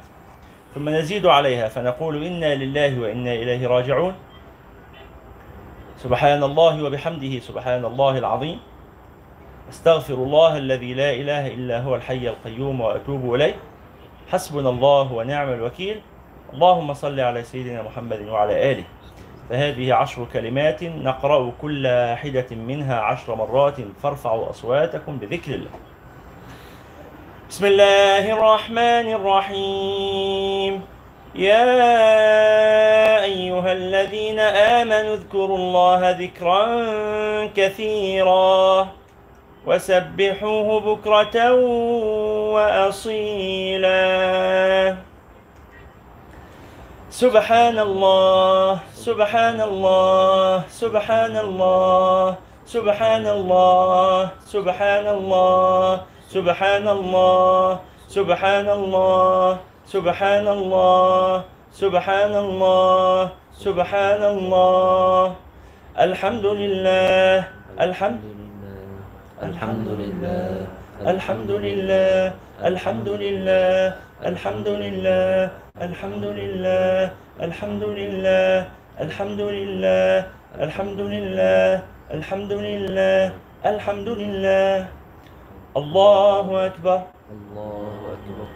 ثم نزيد عليها فنقول إنا لله وإنا إليه راجعون. سبحان الله وبحمده سبحان الله العظيم. أستغفر الله الذي لا إله إلا هو الحي القيوم وأتوب إليه. حسبنا الله ونعم الوكيل. اللهم صل على سيدنا محمد وعلى آله. فهذه عشر كلمات نقرأ كل واحدة منها عشر مرات. فارفعوا أصواتكم بذكر الله. بسم الله الرحمن الرحيم. يا أيها الذين آمنوا اذكروا الله ذكرا كثيرا. وسبحوه بكرة وأصيلا. سبحان الله سبحان الله سبحان الله سبحان الله سبحان الله سبحان الله سبحان الله سبحان الله سبحان الله سبحان الله الحمد لله. الحمد الحمد لله الحمد لله الحمد لله الحمد لله الحمد لله الحمد لله الحمد لله الحمد لله الحمد لله الحمد لله الله أكبر الله أكبر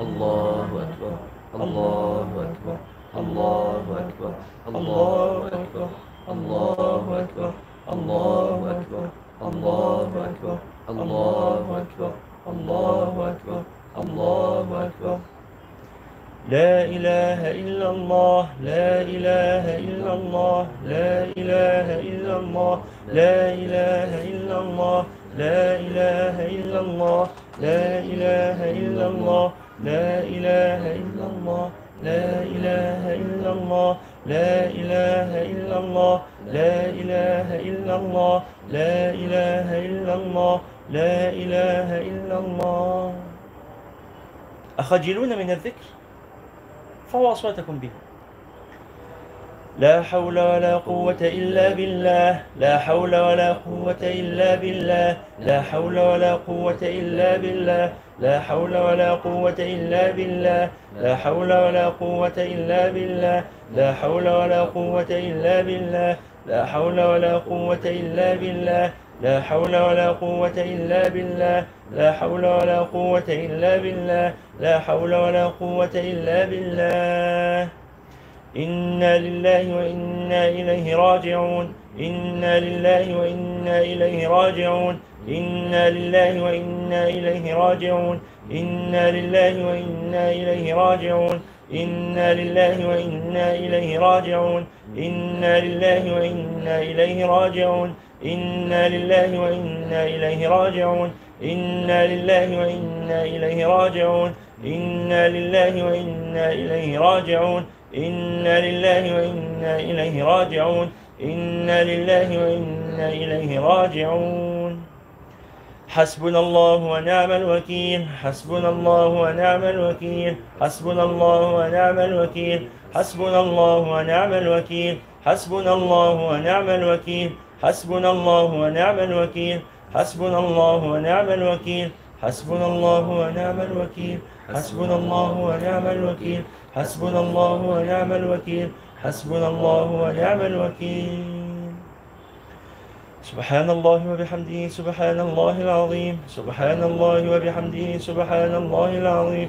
الله أكبر الله أكبر الله أكبر الله أكبر الله أكبر الله أكبر الله أكبر الله أكبر الله أكبر الله أكبر. لا إله إلا الله لا إله إلا الله لا إله إلا الله لا إله إلا الله لا إله إلا الله لا إله إلا الله لا إله إلا الله لا إله إلا الله. لا إله إلا الله لا إله إلا الله لا إله إلا الله لا إله إلا الله. أخجلون من الذكر فهو أصواتكم به لا حول ولا قوة إلا بالله لا حول ولا قوة إلا بالله لا حول ولا قوة إلا بالله لا حول ولا قوة إلا بالله لا حول ولا قوة إلا بالله لا حول ولا قوة إلا بالله لا حول ولا قوة إلا بالله لا حول ولا قوة إلا بالله لا حول ولا قوة إلا بالله لا حول ولا قوة إلا بالله إنا لله وإنا إليه راجعون إنا لله وإنا إليه راجعون إنا لله وإنا إليه راجعون إنا لله وإنا إليه راجعون إنا لله وإنا إليه راجعون إنا لله وإنا إليه راجعون إنا لله وإنا إليه راجعون إنا لله وإنا إليه راجعون إنا لله وإنا إليه راجعون إنا لله وإنا إليه راجعون. إنا لله وإنا إليه راجعون. حسبنا الله ونعم الوكيل. حسبنا الله ونعم الوكيل. حسبنا الله ونعم الوكيل. حسبنا الله ونعم الوكيل. حسبنا الله ونعم الوكيل. حسبنا الله ونعم الوكيل. حسبنا الله ونعم الوكيل. حسبنا الله ونعم الوكيل. حسبنا الله ونعم الوكيل. حسبنا الله ونعم الوكيل. حسبنا الله ونعم الوكيل. سبحان الله وبحمده سبحان الله العظيم. سبحان الله وبحمده سبحان الله العظيم.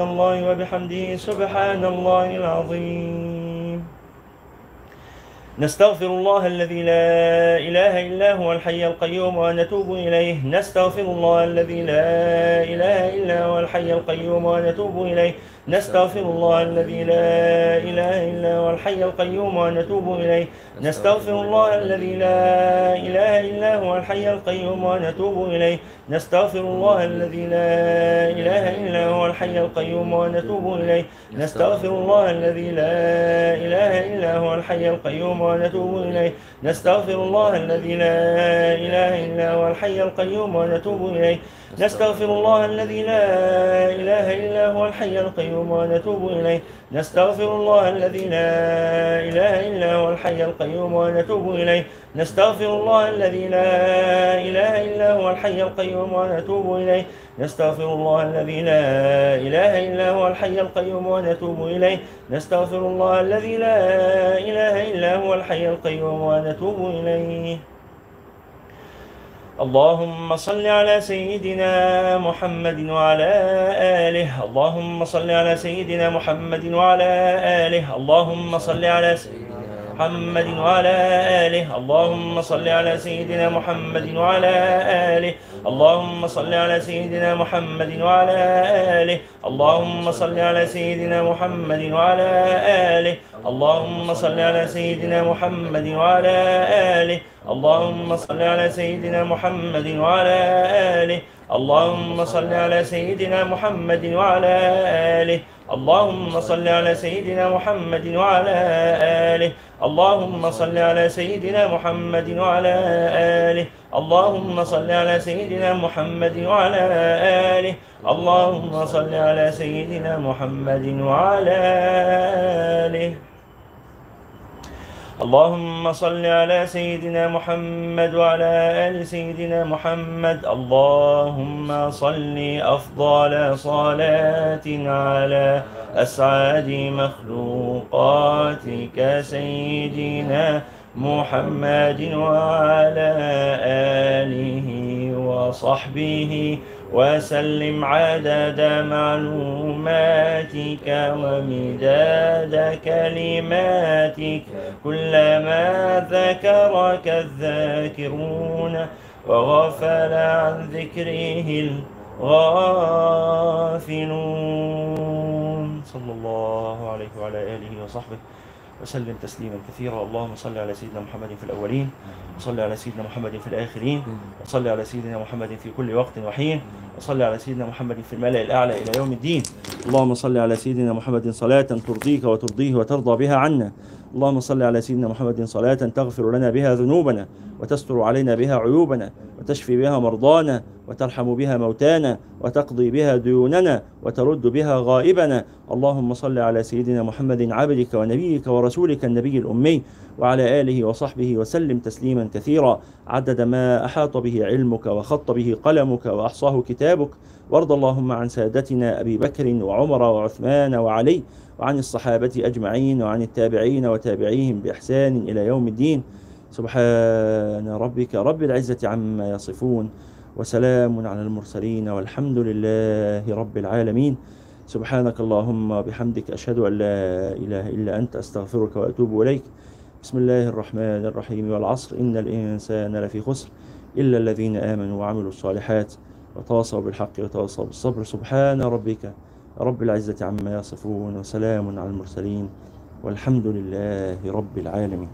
الله وبحمده سبحان الله العظيم. نستغفر الله الذي لا إله إلا هو الحي القيوم ونتوب إليه. نستغفر الله الذي لا إله إلا هو الحي القيوم ونتوب إليه. نستغفر الله الذي لا إله إلا هو الحي القيوم ونتوب إليه. نستغفر الله الذي لا إله إلا هو الحي القيوم ونتوب إليه. نستغفر الله الذي لا إله إلا هو الحي القيوم ونتوب إليه. نستغفر الله الذي لا إله إلا هو الحي القيوم ونتوب إليه. نستغفر الله الذي لا إله إلا هو الحي القيوم ونتوب إليه. نستغفر الله الذي لا إله إلا هو الحي القيوم ونتوب إليه. نستغفر الله الذي لا إله إلا هو الحي القيوم ونتوب إليه. نستغفر الله الذي لا إله إلا هو الحي القيوم ونتوب إليه. نستغفر الله الذي لا إله إلا هو الحي القيوم ونتوب إليه. نستغفر الله الذي لا إله إلا هو الحي القيوم ونتوب إليه. اللهم صل على سيدنا محمد وعلى آله. اللهم صل على سيدنا محمد وعلى آله. اللهم صل على سيدنا محمد وعلى آله. اللهم صل على سيدنا محمد وعلى آله. اللهم صل على سيدنا محمد وعلى آله. اللهم صل على سيدنا محمد وعلى آله. اللهم صل على سيدنا محمد وعلى آله. اللهم صل على سيدنا محمد وعلى آله. اللهم صل على سيدنا محمد وعلى آله. اللهم صل على سيدنا محمد وعلى آله. اللهم صل على سيدنا محمد وعلى آله. اللهم صل على سيدنا محمد وعلى آله. اللهم صل على سيدنا محمد وعلى آله. اللهم صل على سيدنا محمد وعلى آل سيدنا محمد. اللهم صل أفضل صلاة على أسعد مخلوقاتك سيدنا محمد وعلى آله وصحبه وسلم عدد معلوماتك ومداد كلماتك كلما ذكرك الذاكرون وغفل عن ذكره الغافلون. صلى الله عليه وعلى آله وصحبه. وسلم تسليما كثيرا. اللهم صل على سيدنا محمد في الأولين وصل على سيدنا محمد في الآخرين وصل على سيدنا محمد في كل وقت وحين. وصل على سيدنا محمد في الملأ الأعلى إلى يوم الدين. اللهم صل على سيدنا محمد صلاة ترضيك وترضيه وترضى بها عنا. اللهم صل على سيدنا محمد صلاة تغفر لنا بها ذنوبنا وتستر علينا بها عيوبنا وتشفي بها مرضانا وترحم بها موتانا وتقضي بها ديوننا وترد بها غائبنا. اللهم صل على سيدنا محمد عبدك ونبيك ورسولك النبي الأمي وعلى آله وصحبه وسلم تسليما كثيرا. عدد ما أحاط به علمك وخط به قلمك وأحصاه كتابك. وارض اللهم عن سادتنا أبي بكر وعمر وعثمان وعلي وعن الصحابة أجمعين وعن التابعين وتابعيهم بإحسان إلى يوم الدين. سبحان ربك رب العزة عما يصفون وسلام على المرسلين والحمد لله رب العالمين. سبحانك اللهم بحمدك أشهد أن لا إله إلا أنت أستغفرك وأتوب إليك. بسم الله الرحمن الرحيم والعصر. إن الإنسان لفي خسر إلا الذين آمنوا وعملوا الصالحات وتواصوا بالحق وتواصوا بالصبر. سبحان ربك رب العزة عما يصفون وسلام على المرسلين والحمد لله رب العالمين.